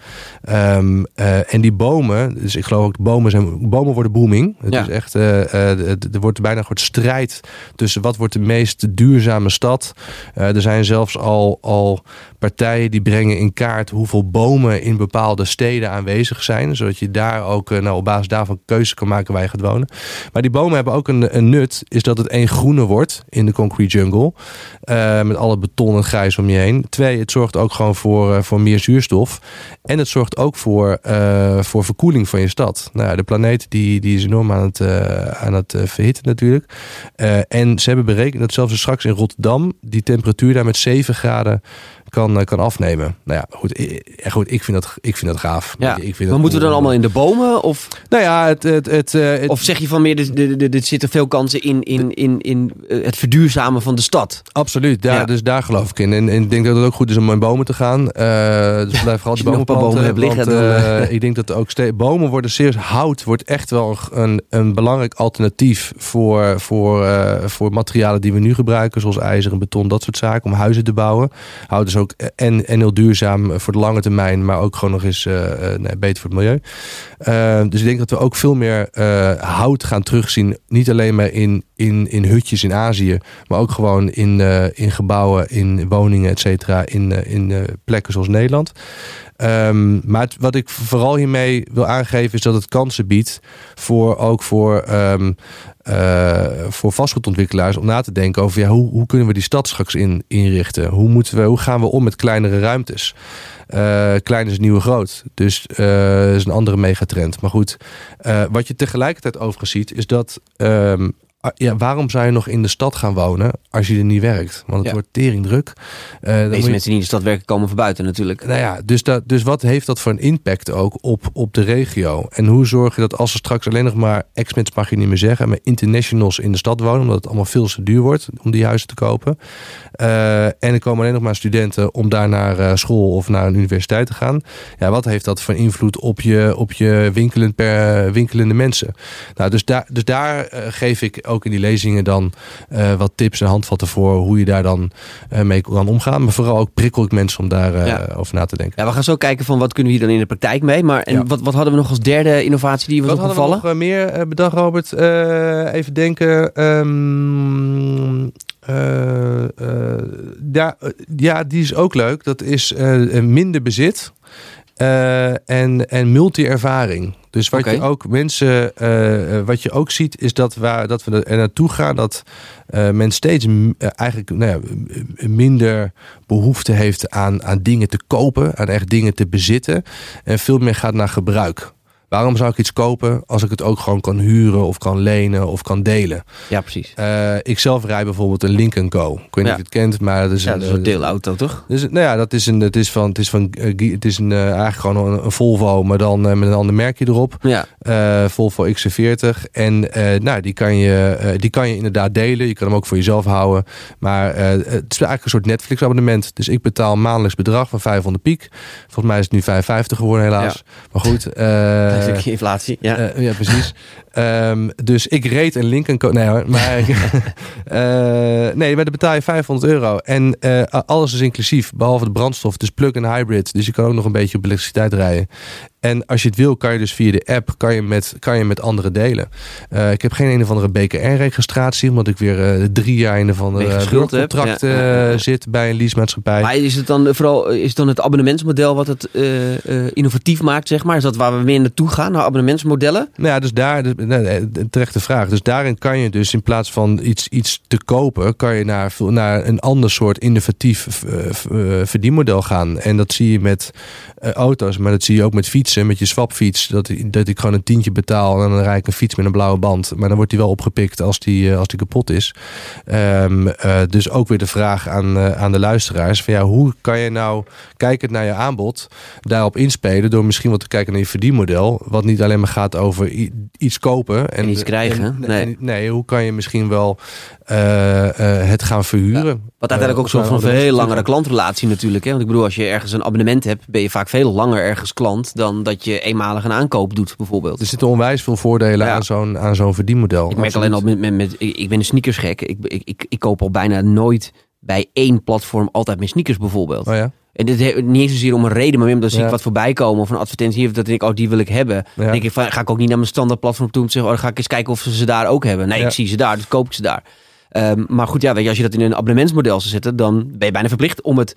B: Um, uh, en die bomen, dus ik geloof ook de bomen zijn. Bomen worden booming. Het ja. is echt. Er wordt bijna een soort strijd tussen wat wordt de meest duurzame stad. er zijn zelfs al, al partijen die brengen in kaart hoeveel bomen in bepaalde steden aanwezig zijn. Zodat je daar ook nou, op basis daarvan keuze kan maken waar je gaat wonen. Maar die bomen hebben ook een, een nut, is dat het één groener wordt in de concrete jungle. Uh, alle beton en grijs om je heen. Twee, het zorgt ook gewoon voor, uh, voor meer zuurstof. En het zorgt ook voor, uh, voor verkoeling van je stad. Nou, de planeet die, die is enorm aan het, aan het verhitten natuurlijk. en ze hebben berekend dat zelfs straks in Rotterdam die temperatuur daar met 7 graden kan, eh, kan afnemen. Nou ja, goed, ik, goed, ik, vind, dat, ik vind dat gaaf.
A: Ja.
B: Ik vind
A: maar moeten we dan allemaal in de bomen? Of,
B: nou ja, het, het, het, eh, het-
A: of zeg je van meer, er- zitten veel kansen in, in, in, in eh, het verduurzamen van de stad?
B: absoluut. Daar,
A: Ja.
B: Dus daar geloof ik in. En, en ik denk dat het ook goed is om in bomen te gaan. Eh, dus blijf vooral die bomen
A: een paar bomen
B: planten,
A: hebt liggen,
B: want,
A: dan,
B: ik denk dat ook steeds bomen worden zeer hout wordt echt wel een, een belangrijk alternatief voor, voor, voor materialen die we nu gebruiken, zoals ijzer en beton, dat soort zaken, om huizen te bouwen. Hout is ook en, en heel duurzaam voor de lange termijn, maar ook gewoon nog eens eh, eh, beter voor het milieu. Eh, dus ik denk dat we ook veel meer eh, hout gaan terugzien. Niet alleen maar in, in, in hutjes in Azië, maar ook gewoon in, eh, in gebouwen, in woningen, et cetera, in, eh, in eh, plekken zoals Nederland. Ehm, maar wat ik vooral hiermee wil aangeven is dat het kansen biedt voor ook voor, ehm, eh, voor vastgoedontwikkelaars om na te denken over ja, hoe, hoe kunnen we die stad straks in, inrichten? Hoe, moeten we, hoe gaan we om met kleinere ruimtes? Eh, klein is nieuwe groot. Dus eh is een andere megatrend. Maar goed, wat je tegelijkertijd overigens ziet, is dat. ehm, ja, waarom zou je nog in de stad gaan wonen als je er niet werkt? Want het
A: Ja.
B: wordt teringdruk. Eh, dan
A: Deze
B: je-
A: mensen die in de stad werken komen van buiten natuurlijk.
B: nou ja, dus, dat, dus wat heeft dat voor een impact ook op, op de regio? En hoe zorg je dat als er straks alleen nog maar expats mag je niet meer zeggen, maar internationals in de stad wonen, omdat het allemaal veel te duur wordt om die huizen te kopen. Eh, en er komen alleen nog maar studenten om daar naar eh, school of naar een universiteit te gaan. Ja, wat heeft dat voor invloed op je, op je winkelend per, winkelende mensen? Nou, dus daar, dus daar eh, geef ik ook in die lezingen dan eh, wat tips en handvatten voor hoe je daar dan eh, mee kan omgaan. Maar vooral ook prikkel ik mensen om daar eh,
A: Ja.
B: over na te denken.
A: Ja, we gaan zo kijken van wat kunnen we hier dan in de praktijk mee. Maar en
B: Ja.
A: wat, wat hadden we nog als derde innovatie die was
B: Wat hadden we
A: opgevallen?
B: nog meer bedacht, Robert? Even denken. Eh, ja, ja, die is ook leuk. Dat is minder bezit eh, en, en multi-ervaring. Dus wat je ook mensen, eh, eh, wat je ook ziet, is dat, waar, dat we er naartoe gaan dat men steeds eigenlijk nou ja, minder behoefte heeft aan, aan dingen te kopen, aan echt dingen te bezitten. En veel meer gaat naar gebruik. Waarom zou ik iets kopen als ik het ook gewoon kan huren of kan lenen of kan delen?
A: Ja, precies.
B: Eh, ik zelf rijd bijvoorbeeld een Lincoln Co. Ik weet niet
A: Ja.
B: of je het kent, maar dat is
A: Ja,
B: een,
A: dat is een deelauto, toch?
B: dus, nou ja, dat is een, het is van, het is van, eh, het is een, eh, eigenlijk gewoon een, een Volvo, maar dan met een ander merkje erop.
A: Ja,
B: Volvo XC40. En nou, die kan, je, die kan je inderdaad delen. Je kan hem ook voor jezelf houden. Maar het is eigenlijk een soort Netflix abonnement. Dus ik betaal maandelijks bedrag van 500 piek. Volgens mij is het nu 55 geworden helaas. Maar goed.
A: een stukje inflatie. Ja.
B: eh, ja, precies. Ehm, dus ik reed een Lincoln Co. Nee hoor, maar... eh, nee, maar dan betaal je 500 euro. En eh, alles is inclusief, behalve de brandstof. Dus plug-in hybrid. Dus je kan ook nog een beetje op elektriciteit rijden. En als je het wil, kan je dus via de app kan je met, kan je met anderen delen. Eh, ik heb geen een of andere BKR-registratie, omdat ik weer drie jaar in een van de contract
A: ja.
B: Zit bij een leasemaatschappij.
A: Maar is het dan vooral is het dan het abonnementsmodel wat het innovatief maakt, zeg maar? Is dat waar we meer naartoe gaan, naar abonnementsmodellen?
B: Nou ja, dus daar, dus, een terechte vraag. Dus daarin kan je dus in plaats van iets, iets te kopen, kan je naar, naar een ander soort innovatief eh, eh, verdienmodel gaan. En dat zie je met eh, auto's, maar dat zie je ook met fietsen, met je swapfiets. Dat, dat ik gewoon een tientje betaal en dan rijd ik een fiets met een blauwe band. Maar dan wordt die wel opgepikt als die, als die kapot is. Ehm, eh, dus ook weer de vraag aan, aan de luisteraars: van ja, hoe kan je nou, kijkend naar je aanbod, daarop inspelen door misschien wat te kijken naar je verdienmodel, wat niet alleen maar gaat over iets kopen
A: En iets krijgen,
B: en-
A: nee.
B: en- nee, hoe kan je misschien wel eh, eh, het gaan verhuren?
A: Wat uiteindelijk ook zo van veel
B: dat-
A: langere klantrelatie natuurlijk. Hè? Want ik bedoel, als je ergens een abonnement hebt, ben je vaak veel langer ergens klant dan dat je eenmalig een aankoop doet, bijvoorbeeld.
B: Er zitten onwijs veel voordelen
A: Ja.
B: aan zo'n aan zo'n verdienmodel.
A: Ik merk alleen al met, met, met ik, ik ben een sneakersgek. Ik, ik, ik, ik koop al bijna nooit bij één platform altijd mijn sneakers bijvoorbeeld.
B: Oh ja?
A: En dit he- niet eens zozeer om een reden, maar meer omdat zie ik wat voorbij komen of een advertentie of dat ik, oh die wil ik hebben.
B: Ja.
A: Dan denk ik van, ga ik ook niet naar mijn standaard platform toe om te zeggen, oh dan ga ik eens kijken of ze ze daar ook hebben. Nee,
B: Ja.
A: ik zie ze daar, dus koop ik ze daar. Ehm, maar goed, ja, weet je, als je dat in een abonnementsmodel zou zetten, dan ben je bijna verplicht om het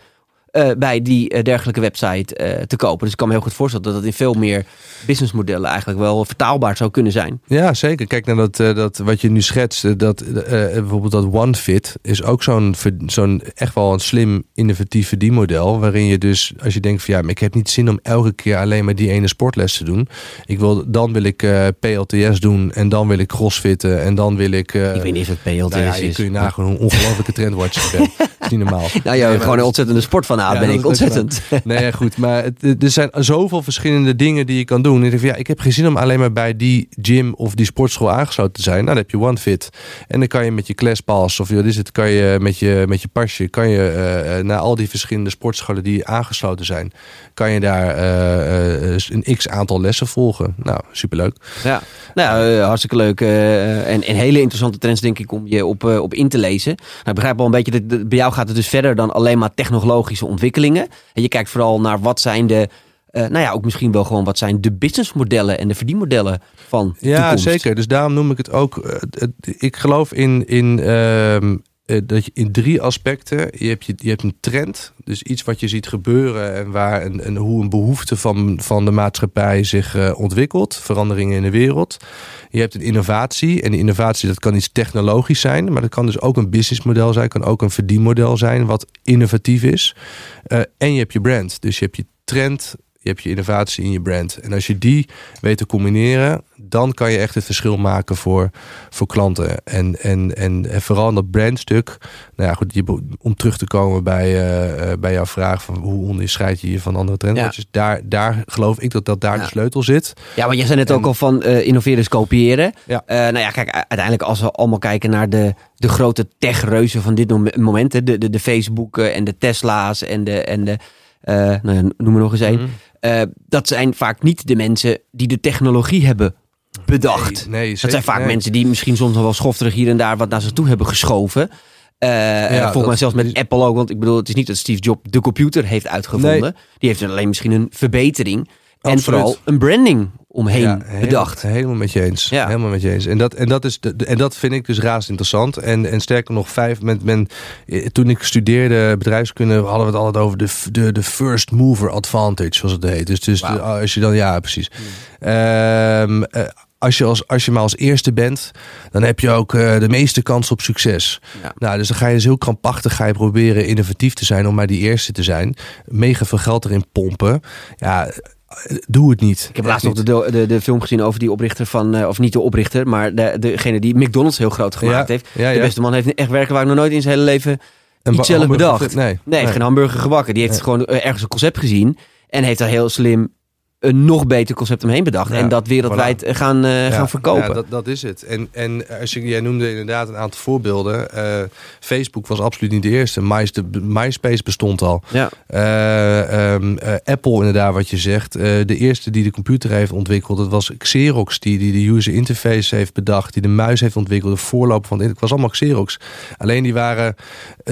A: eh, bij die eh, dergelijke website eh, te kopen. Dus ik kan me heel goed voorstellen dat dat in veel meer businessmodellen eigenlijk wel vertaalbaar zou kunnen zijn.
B: Ja, zeker. Kijk naar dat, dat wat je nu schetst. Dat, bijvoorbeeld dat OneFit is ook zo'n zo'n echt wel een slim innovatief verdienmodel. Waarin je dus, als je denkt van ja, maar ik heb niet zin om elke keer alleen maar die ene sportles te doen. Ik wil, dan wil ik PLTS doen en dan wil ik crossfitten en dan wil ik...
A: ik weet niet of het PLTS
B: nou ja, je
A: is.
B: kun je nagaan hoe een ongelofelijke trendwatcher ik ben. Dat is niet normaal.
A: Nou ja,
B: Nee,
A: gewoon een ontzettende sportfanaat Ja,
B: Ja,
A: ben ik ontzettend.
B: Nee, goed. Maar het- er zijn zoveel verschillende dingen die je kan doen. En ik, denk van, ja, ik heb geen zin om alleen maar bij die gym of die sportschool aangesloten te zijn. Nou, dan heb je OneFit. En dan kan je met je ClassPass of wat is het, kan je met je, met je pasje, kan je eh, naar al die verschillende sportscholen die aangesloten zijn, kan je daar eh, een x aantal lessen volgen. Nou, superleuk.
A: Ja, nou, hartstikke leuk. en, en hele interessante trends, denk ik, om je op, op in te lezen. Nou, ik begrijp al een beetje, dat, dat- bij jou gaat het dus verder dan alleen maar technologische ontwikkelingen. En je kijkt vooral naar wat zijn de, eh, nou ja, ook misschien wel gewoon wat zijn de businessmodellen en de verdienmodellen van
B: Ja,
A: toekomst.
B: zeker. Dus daarom noem ik het ook. eh, ik geloof in, in, ehm, eh, dat je in drie aspecten. Je hebt, je, je hebt een trend. Dus iets wat je ziet gebeuren en waar een, een, hoe een behoefte van, van de maatschappij zich eh, ontwikkelt. Veranderingen in de wereld. Je hebt een innovatie. En die innovatie dat kan iets technologisch zijn. Maar dat kan dus ook een businessmodel zijn. Kan ook een verdienmodel zijn wat innovatief is. Eh, en je hebt je brand. Dus je hebt je trend. Je hebt je innovatie in je brand. En als je die weet te combineren, dan kan je echt het verschil maken voor, voor klanten. En, en, en, en vooral in dat brandstuk. Nou ja, goed, je, om terug te komen bij, eh, eh, bij jouw vraag van hoe onderscheid je je van andere trendwatches. Daar, daar geloof ik dat, dat daar
A: Ja.
B: de sleutel zit.
A: Ja, want jij zei net
B: En-
A: ook al van eh innoveren is kopiëren.
B: Ja.
A: Nou ja, kijk, uiteindelijk als we allemaal kijken naar de, de grote tech-reuzen van dit mom- moment. hè, De, de, de Facebooken en de Tesla's en de, en de nou ja, noem er nog eens één.
B: Mhm.
A: Eh, dat zijn vaak niet de mensen die de technologie hebben bedacht.
B: Nee, nee,
A: dat zijn vaak
B: nee.
A: mensen die misschien soms nog wel schofterig hier en daar wat naar ze toe hebben geschoven. Eh, eh, volgens mij zelfs met Apple ook. Want ik bedoel, het is niet dat Steve Jobs de computer heeft uitgevonden. Die heeft alleen misschien een verbetering. En vooral een branding omheen
B: Ja, helemaal-
A: bedacht.
B: Helemaal met je eens.
A: Ja.
B: Helemaal met je eens. En dat, en dat, is de, en dat vind ik dus razend interessant. En, en sterker nog, vijf, met, men, eh, toen ik studeerde bedrijfskunde, hadden we het altijd over de, de, de first mover advantage, zoals het heet. Dus, dus de- als je dan, ja, precies. Ehm, eh, als je, als, als je maar als eerste bent, dan heb je ook eh, de meeste kans op succes.
A: Ja.
B: Nou, dus dan ga je dus heel krampachtig ga je proberen innovatief te zijn om maar die eerste te zijn. Mega veel geld erin pompen. Ja, eh, doe het niet.
A: Ik heb laatst nog de, de, de film gezien over die oprichter van, eh, of niet de oprichter, maar de, degene die McDonald's heel groot gemaakt
B: Ja,
A: heeft.
B: ja,
A: De beste man heeft echt werken waar ik nog nooit in zijn hele leven
B: Een
A: iets zelf bedacht.
B: Nee,
A: Nee, heeft geen hamburger gebakken. Die heeft
B: Nee.
A: gewoon eh, ergens een concept gezien en heeft daar heel slim een nog beter concept omheen bedacht.
B: Ja,
A: en dat wereldwijd eh, gaan, eh, gaan verkopen.
B: Ja, dat, dat is het. En, en als je, jij noemde inderdaad een aantal voorbeelden. Eh, Facebook was absoluut niet de eerste. My, de, MySpace bestond al.
A: Ja.
B: Eh, ehm, eh, Apple inderdaad, wat je zegt. De eerste die de computer heeft ontwikkeld, dat was Xerox. Die, die de user interface heeft bedacht. Die de muis heeft ontwikkeld. De voorloper van het was allemaal Xerox. Alleen die waren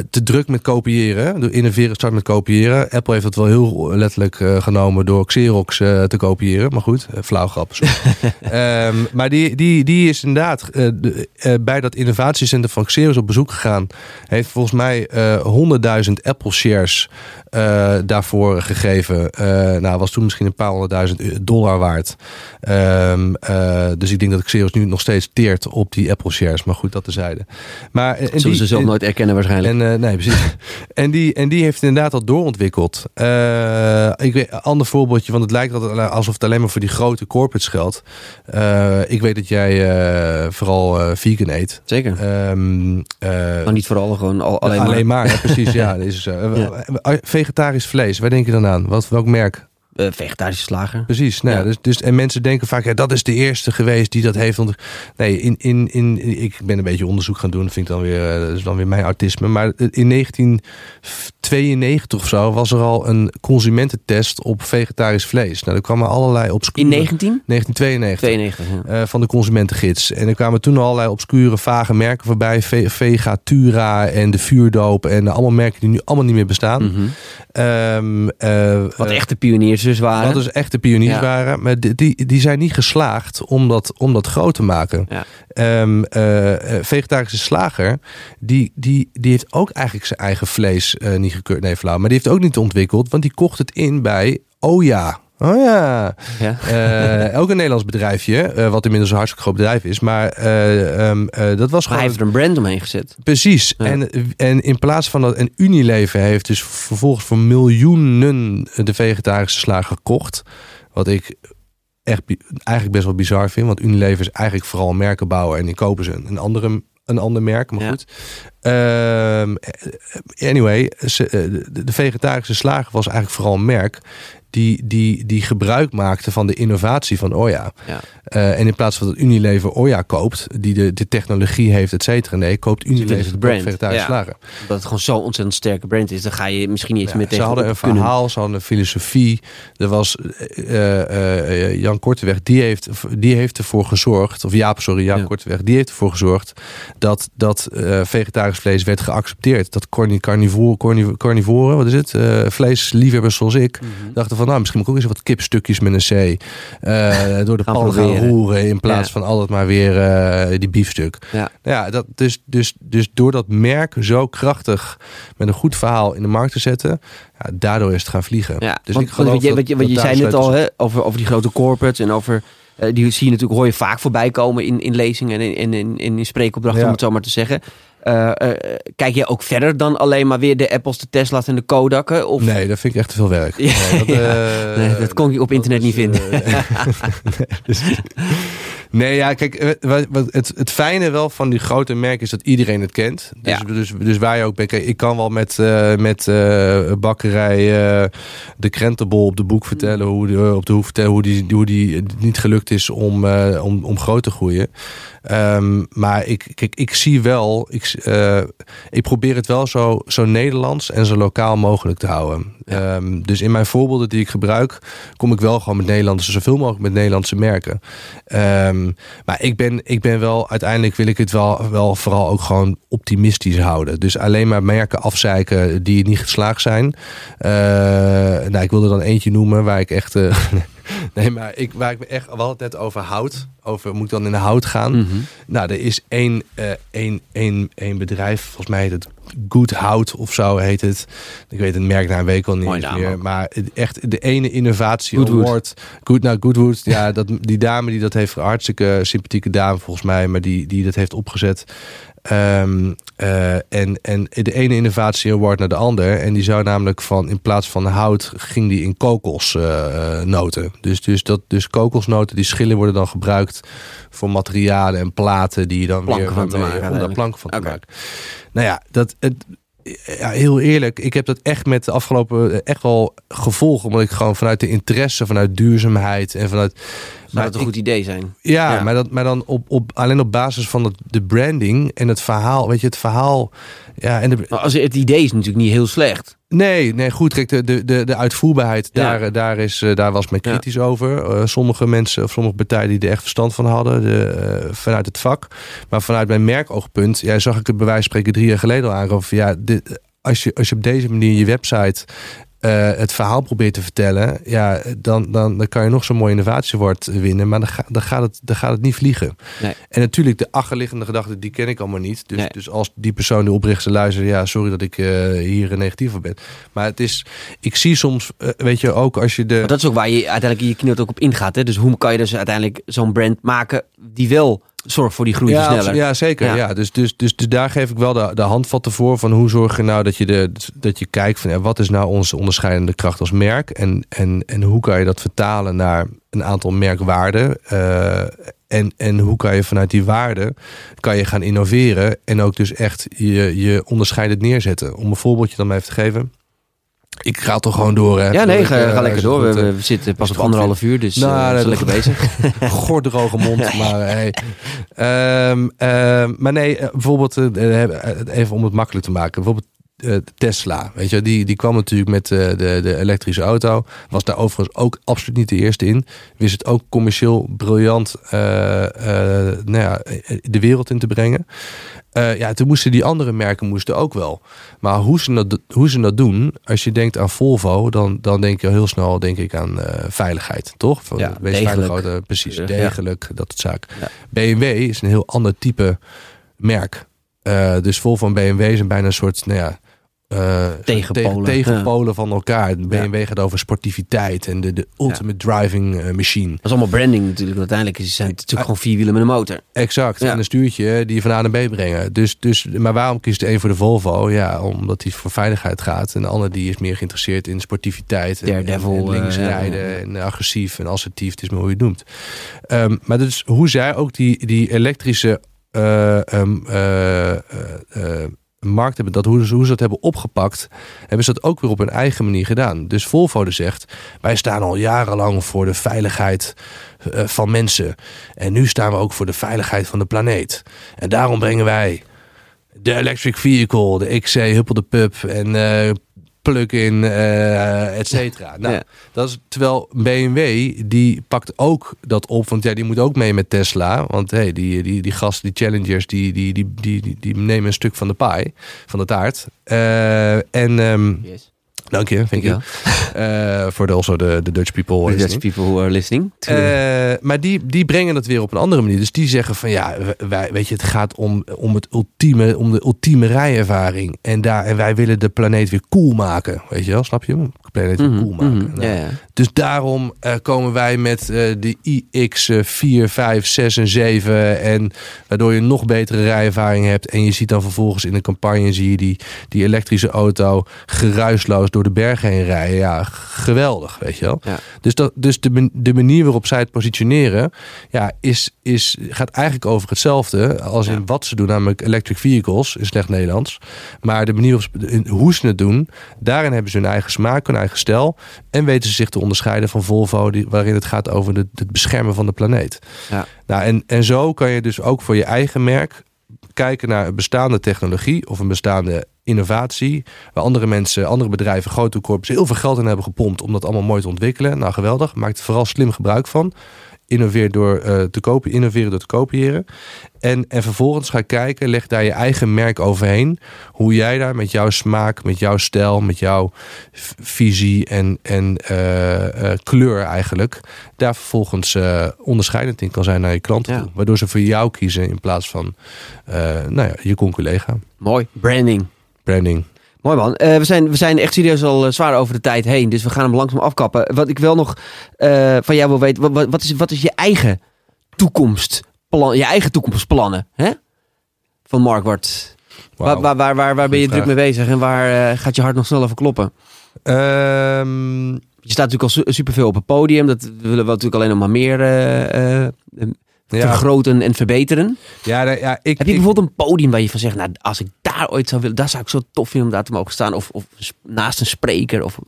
B: te druk met kopiëren. Door innoveren start met kopiëren. Apple heeft het wel heel letterlijk genomen door Xerox eh, te kopiëren. Maar goed, eh, flauw grap. Ehm, maar die, die, die is inderdaad eh, de- bij dat innovatiecentrum van Xerox op bezoek gegaan. Heeft volgens mij eh 100.000 Apple shares daarvoor gegeven. Nou, was toen misschien een paar honderdduizend dollar waard. Ehm, eh, dus ik denk dat Xerox nu nog steeds teert op die Apple shares. Maar goed, dat tezijde. Maar, en
A: Zullen
B: die-
A: ze zelf nooit erkennen waarschijnlijk.
B: en, nee, precies. en, die, en die heeft inderdaad al doorontwikkeld. Ik weet, een ander voorbeeldje, want het lijkt altijd alsof het alleen maar voor die grote corporates geldt. Eh, ik weet dat jij eh, vooral eh, vegan eet.
A: Zeker.
B: Ehm, eh,
A: maar niet vooral gewoon al, alleen,
B: alleen,
A: maar,
B: maar. ja, precies. ja, is, zo.
A: Ja.
B: Vegetarisch vlees, waar denk je dan aan? Wat, welk merk?
A: Eh, vegetarische slager.
B: Precies. Nou, ja. Dus, dus, en mensen denken vaak, ja, dat is de eerste geweest die dat heeft. Nee, in, in, in, ik ben een beetje onderzoek gaan doen. Dat vind ik dan weer, eh, dat is dan weer mijn autisme. Maar in 1992 of zo was er al een consumententest op vegetarisch vlees. Nou, er kwamen allerlei obscure...
A: In 19?
B: 1992.
A: 92, ja.
B: eh, van de consumentengids. En er kwamen toen allerlei obscure, vage merken voorbij. Ve- Vegatura en de vuurdoop. En allemaal merken die nu allemaal niet meer bestaan. Ehm, eh,
A: Wat echte pioniers dus waren.
B: wat dus echte pioniers
A: Ja.
B: waren. Maar die, die, die zijn niet geslaagd om dat, om dat groot te maken.
A: Ja.
B: Ehm, eh, eh, vegetarische slager, die, die, die heeft ook eigenlijk zijn eigen vlees eh, niet gekeurd. Nee, flauw. Maar die heeft ook niet ontwikkeld, want die kocht het in bij Oja. Oh ja.
A: Ja.
B: Eh, ook een Nederlands bedrijfje, eh, wat inmiddels een hartstikke groot bedrijf is. Maar eh, ehm, eh, dat was gewoon...
A: hij heeft er een brand omheen gezet.
B: Precies.
A: Ja.
B: En, en in plaats van dat. En Unilever heeft dus vervolgens voor miljoenen de vegetarische slager gekocht. Wat ik echt eigenlijk best wel bizar vind. Want Unilever is eigenlijk vooral merken bouwen. En die kopen ze een andere een ander merk, maar
A: Ja.
B: goed. Ehm, anyway, de vegetarische slager was eigenlijk vooral een merk die, die, die gebruik maakte van de innovatie van Oya.
A: Ja.
B: Eh, en in plaats van dat Unilever Oya koopt, die de, de technologie heeft, et cetera. Nee, koopt Unilever
A: het
B: de
A: brand,
B: vegetarische
A: ja.
B: slager.
A: Dat het gewoon zo'n ontzettend sterke brand is. Dan ga je misschien niet eens
B: Ja,
A: meer
B: ze
A: tegen
B: hadden een
A: kunnen.
B: verhaal, ze hadden een filosofie. Er was eh, eh, Jan Korteweg, die heeft, die heeft ervoor gezorgd, of Jaap, sorry, Jaap
A: Ja.
B: Korteweg, die heeft ervoor gezorgd dat, dat vegetarisch vlees werd geaccepteerd. Dat carni- carnivore, carni- carnivoren, wat is het? Vleesliefhebbers zoals ik,
A: Mhm.
B: dachten van, nou, misschien moet ik ook eens wat kipstukjes met een C eh, door de pan gaan roeren in plaats
A: Ja.
B: van altijd maar weer eh, die biefstuk.
A: Ja.
B: Ja, dat, dus, dus, dus door dat merk zo krachtig met een goed verhaal in de markt te zetten, ja, daardoor is het gaan vliegen.
A: Ja,
B: dus
A: want,
B: ik geloof
A: want je,
B: dat-
A: wat je, wat je zei net al hè, over, over die grote corporates en over... eh, die zie je natuurlijk, hoor je vaak voorbij komen in, in lezingen en in, in, in, in spreekopdrachten,
B: Ja.
A: om het zo maar te zeggen. Eh, eh, kijk je ook verder dan alleen maar weer de Apples, de Tesla's en de Kodakken? Of...
B: Nee, dat vind ik echt te veel werk.
A: Ja,
B: Nee, dat,
A: ja. Nee, dat kon je op internet niet vinden.
B: nee, dus- nee, ja, kijk, eh, wat, het, het fijne wel van die grote merken is dat iedereen het kent. Dus,
A: Ja.
B: dus, dus waar je ook bent, ik kan wel met, eh, met eh, bakkerij de krentenbol op de boek vertellen, hoe, de, op de hoek vertellen hoe die, hoe die niet gelukt is om, om, om groot te groeien. Ehm, maar ik, kijk, ik zie wel, ik, ik probeer het wel zo, zo Nederlands en zo lokaal mogelijk te houden.
A: Ja.
B: Ehm, dus in mijn voorbeelden die ik gebruik, kom ik wel gewoon met Nederlandse, zoveel mogelijk met Nederlandse merken. Ehm, maar ik ben, ik ben wel, uiteindelijk wil ik het wel, wel vooral ook gewoon optimistisch houden. Dus alleen maar merken afzeiken die niet geslaagd zijn. Eh, nou, ik wilde dan eentje noemen waar ik echt. eh, nee, maar ik, waar ik me echt. We hadden het net over hout. Over moet ik dan in de hout gaan.
A: Mhm.
B: Nou, er is één, eh, één, één, één bedrijf, volgens mij heet het Good Hout of zo heet het. Ik weet het merknaam, weet ik al niet meer.
A: ook.
B: Maar echt de ene innovatie
A: Goodwood.
B: award. Good, nou, Goodwood, ja, dat, die dame die dat heeft, een hartstikke sympathieke dame volgens mij, maar die, die dat heeft opgezet. Ehm, eh, en, en de ene innovatie award naar de ander. En die zou namelijk van, in plaats van hout, ging die in kokosnoten. dus, dus, dat, dus kokosnoten, die schillen worden dan gebruikt voor materialen en platen die je dan
A: Planken
B: weer
A: van te maken
B: om daar planken van te maken. Nou ja, dat, het, ja, heel eerlijk, ik heb dat echt met de afgelopen eh, echt wel gevolgd, omdat ik gewoon vanuit de interesse, vanuit duurzaamheid en vanuit.
A: Zou het een
B: ik-
A: goed idee zijn?
B: ja,
A: Ja.
B: maar, dat, maar dan op, op, alleen op basis van het, de branding en het verhaal. Weet je, het verhaal. Ja, en de,
A: als het idee is natuurlijk niet heel slecht.
B: nee, nee, goed. Kijk, de, de, de, uitvoerbaarheid,
A: Ja.
B: daar, daar, is, eh, daar was men
A: Ja.
B: kritisch over. Eh, sommige mensen of sommige partijen die er echt verstand van hadden, de, eh, vanuit het vak. Maar vanuit mijn merkoogpunt, ja, zag ik het bij wijze van spreken drie jaar geleden al aangeven. Ja, dit, als, je, als je op deze manier je website eh, het verhaal probeert te vertellen, ja, dan, dan, dan kan je nog zo'n mooi innovatiewoord winnen, maar dan, ga, dan, gaat het, dan gaat het niet vliegen.
A: Nee.
B: En natuurlijk, de achterliggende gedachten, die ken ik allemaal niet. Dus,
A: Nee.
B: dus als die persoon, de oprichter, luistert, ja, sorry dat ik eh, hier negatief op ben. Maar het is, ik zie soms, eh, weet je, ook als je de.
A: Maar dat is ook waar je uiteindelijk in je keynote ook op ingaat. Hè? Dus hoe kan je dus uiteindelijk zo'n brand maken die wel zorgt voor die groei
B: ja,
A: versneller?
B: absolu- ja, zeker.
A: Ja.
B: Ja. dus, dus, dus, dus daar geef ik wel de, de handvatten voor. Van hoe zorg je nou dat je, de, dat je kijkt van ja, wat is nou onze onderscheidende kracht als merk? En, en, en hoe kan je dat vertalen naar een aantal merkwaarden? Eh, en, en hoe kan je vanuit die waarden kan je gaan innoveren en ook dus echt je, je onderscheidend neerzetten. Om een voorbeeldje dan maar even te geven. Ik ga toch gewoon door. Hè,
A: Ja, nee,
B: Ik,
A: ga,
B: eh,
A: ga lekker door. We,
B: goed, eh,
A: we- we zitten pas op anderhalf uur, dus
B: Nou,
A: eh, we
B: nee,
A: zijn lekker bezig.
B: Gordroge mond, maar hey. Ehm, ehm, maar nee, eh, bijvoorbeeld, eh, eh, even om het makkelijk te maken. Bijvoorbeeld eh, Tesla, weet je, die, die kwam natuurlijk met eh, de, de elektrische auto. Was daar overigens ook absoluut niet de eerste in. Wist het ook commercieel briljant eh, eh, nou ja, de wereld in te brengen. Eh, ja, toen moesten die andere merken moesten ook wel. Maar hoe ze dat, hoe ze dat doen, als je denkt aan Volvo, dan, dan denk je heel snel denk ik aan eh, veiligheid, toch? Van,
A: Ja,
B: wees
A: degelijk.
B: auto, precies,
A: Ja.
B: degelijk, dat soort zaken.
A: Ja.
B: BMW is een heel ander type merk. Eh, dus Volvo en BMW zijn bijna een soort, nou ja, eh,
A: Tegenpolen.
B: tegen- tegenpolen van elkaar. BMW gaat over sportiviteit en de, de ultimate driving eh, machine.
A: Dat is allemaal branding natuurlijk. Uiteindelijk is het natuurlijk gewoon vier wielen met een motor.
B: Exact. En een stuurtje die je van A naar B brengen. Dus, dus, maar waarom kiest de een voor de Volvo? Ja, omdat die voor veiligheid gaat. En de ander die is meer geïnteresseerd in sportiviteit. En, en, en links
A: eh,
B: rijden. En agressief en assertief. Het is maar hoe je het noemt. Ehm, maar dus hoe zij ook die, die elektrische eh, um, uh, markt hebben, dat hoe, ze dat hebben opgepakt, hebben ze dat ook weer op hun eigen manier gedaan. Dus Volvo dus zegt, wij staan al jarenlang voor de veiligheid van mensen. En nu staan we ook voor de veiligheid van de planeet. En daarom brengen wij de electric vehicle, de XC, Huppel de Pub en plug-in, uh, et cetera. Nou, dat is, terwijl BMW, die pakt ook dat op, want ja, die moet ook mee met Tesla. Want hey, die, die, die gasten, die challengers, die, die, die, die, die, nemen een stuk van de pie, van de taart. Uh, en... Um, yes. Dank je, thank you. Uh, voor de, also de, de Dutch people.
A: The Dutch people who are listening.
B: Uh, maar die, die brengen dat weer op een andere manier. Dus die zeggen van ja, wij, weet je, het gaat om, om, het ultieme, om de ultieme rijervaring. En, daar, en wij willen de planeet weer cool maken. Weet je wel, snap je? De planeet weer mhm, cool maken. Mm -hmm, nou, ja, ja. Dus daarom uh, komen wij met uh, de iX 4, 5, 6 en 7. En waardoor je nog betere rijervaring hebt. En je ziet dan vervolgens in de campagne zie je die, die elektrische auto geruisloos door de bergen heen rijden. Ja, geweldig, weet je wel. Ja. Dus, dat, dus de, de manier waarop zij het positioneren, ja, is, is, gaat eigenlijk over hetzelfde als in wat ze doen, namelijk electric vehicles, in slecht Nederlands. Maar de manier waarop hoe ze het doen, daarin hebben ze hun eigen smaak, hun eigen stijl. En weten ze zich te onderscheiden van Volvo, die, waarin het gaat over de, het beschermen van de planeet. Ja. Nou, en, en zo kan je dus ook voor je eigen merk kijken naar een bestaande technologie of een bestaande innovatie. Waar andere mensen, andere bedrijven, grote corps heel veel geld in hebben gepompt om dat allemaal mooi te ontwikkelen. Nou, geweldig. Maakt er vooral slim gebruik van. Innoveer door uh, te kopen, innoveren door te kopiëren. En, en vervolgens ga kijken, leg daar je eigen merk overheen. Hoe jij daar met jouw smaak, met jouw stijl, met jouw visie en, en uh, uh, kleur eigenlijk. Daar vervolgens onderscheidend in kan zijn naar je klanten. Toe, waardoor ze voor jou kiezen in plaats van nou ja, je conculega.
A: Mooi, branding
B: branding.
A: Mooi man. Uh, we, zijn, we zijn echt serieus al uh, zwaar over de tijd heen. Dus we gaan hem langzaam afkappen. Wat ik wel nog uh, van jou wil weten. Wat, wat, is, wat is je eigen toekomstplan? Je eigen toekomstplannen hè? van Markwart? Wow. Waar, waar, waar, waar, waar ben je druk mee bezig? En waar gaat je hart nog snel even kloppen? Um... Je staat natuurlijk al superveel op het podium. Dat willen we natuurlijk alleen nog maar meer vergroten en verbeteren. Ja, ja, ik, Heb je bijvoorbeeld een podium waar je van zegt, nou, als ik daar ooit zou willen, daar zou ik zo tof vinden om daar te mogen staan. Of, of naast een spreker of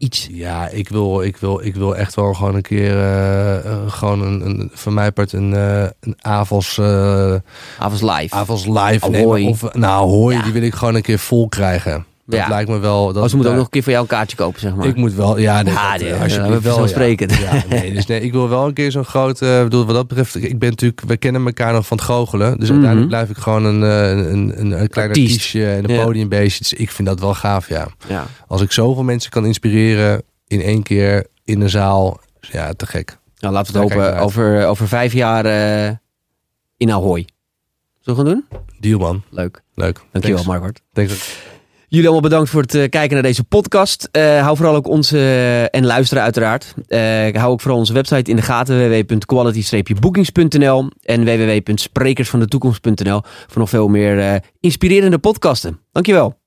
A: iets.
B: Ja, ik wil, ik wil, ik wil echt wel gewoon een keer, uh, gewoon een, een, van mij part een, uh, een avonds... Uh,
A: avonds live.
B: Avonds live. Nemen, of, nou, hooi, ja. die wil ik gewoon een keer vol krijgen. Dat ja. lijkt me wel. Dat,
A: oh, ze moeten ook nog een keer voor jou een kaartje kopen, zeg maar.
B: Ik moet wel, ja, nee,
A: ah, nee, als je ja, wel spreken.
B: Ja, nee, dus nee, ik wil wel een keer zo'n grote. Uh, bedoel, wat dat betreft, ik ben natuurlijk, we kennen elkaar nog van het goochelen. Dus mm -hmm. uiteindelijk blijf ik gewoon een, een, een, een klein artiestje en een podiumbeestje. Dus ik vind dat wel gaaf, ja. ja. Als ik zoveel mensen kan inspireren in één keer in een zaal, ja, te gek.
A: Nou, laten we het hopen over, over vijf jaar uh, in Ahoy. Zullen we gaan doen?
B: Deal, man.
A: Leuk.
B: Leuk.
A: Dankjewel, Margaret.
B: Thanks.
A: Jullie allemaal bedankt voor het uh, kijken naar deze podcast. Uh, hou vooral ook onze, uh, en luisteren uiteraard. hou ook vooral onze website in de gaten. www.quality-bookings.nl en www.sprekersvandetoekomst.nl voor nog veel meer inspirerende podcasten. Dankjewel.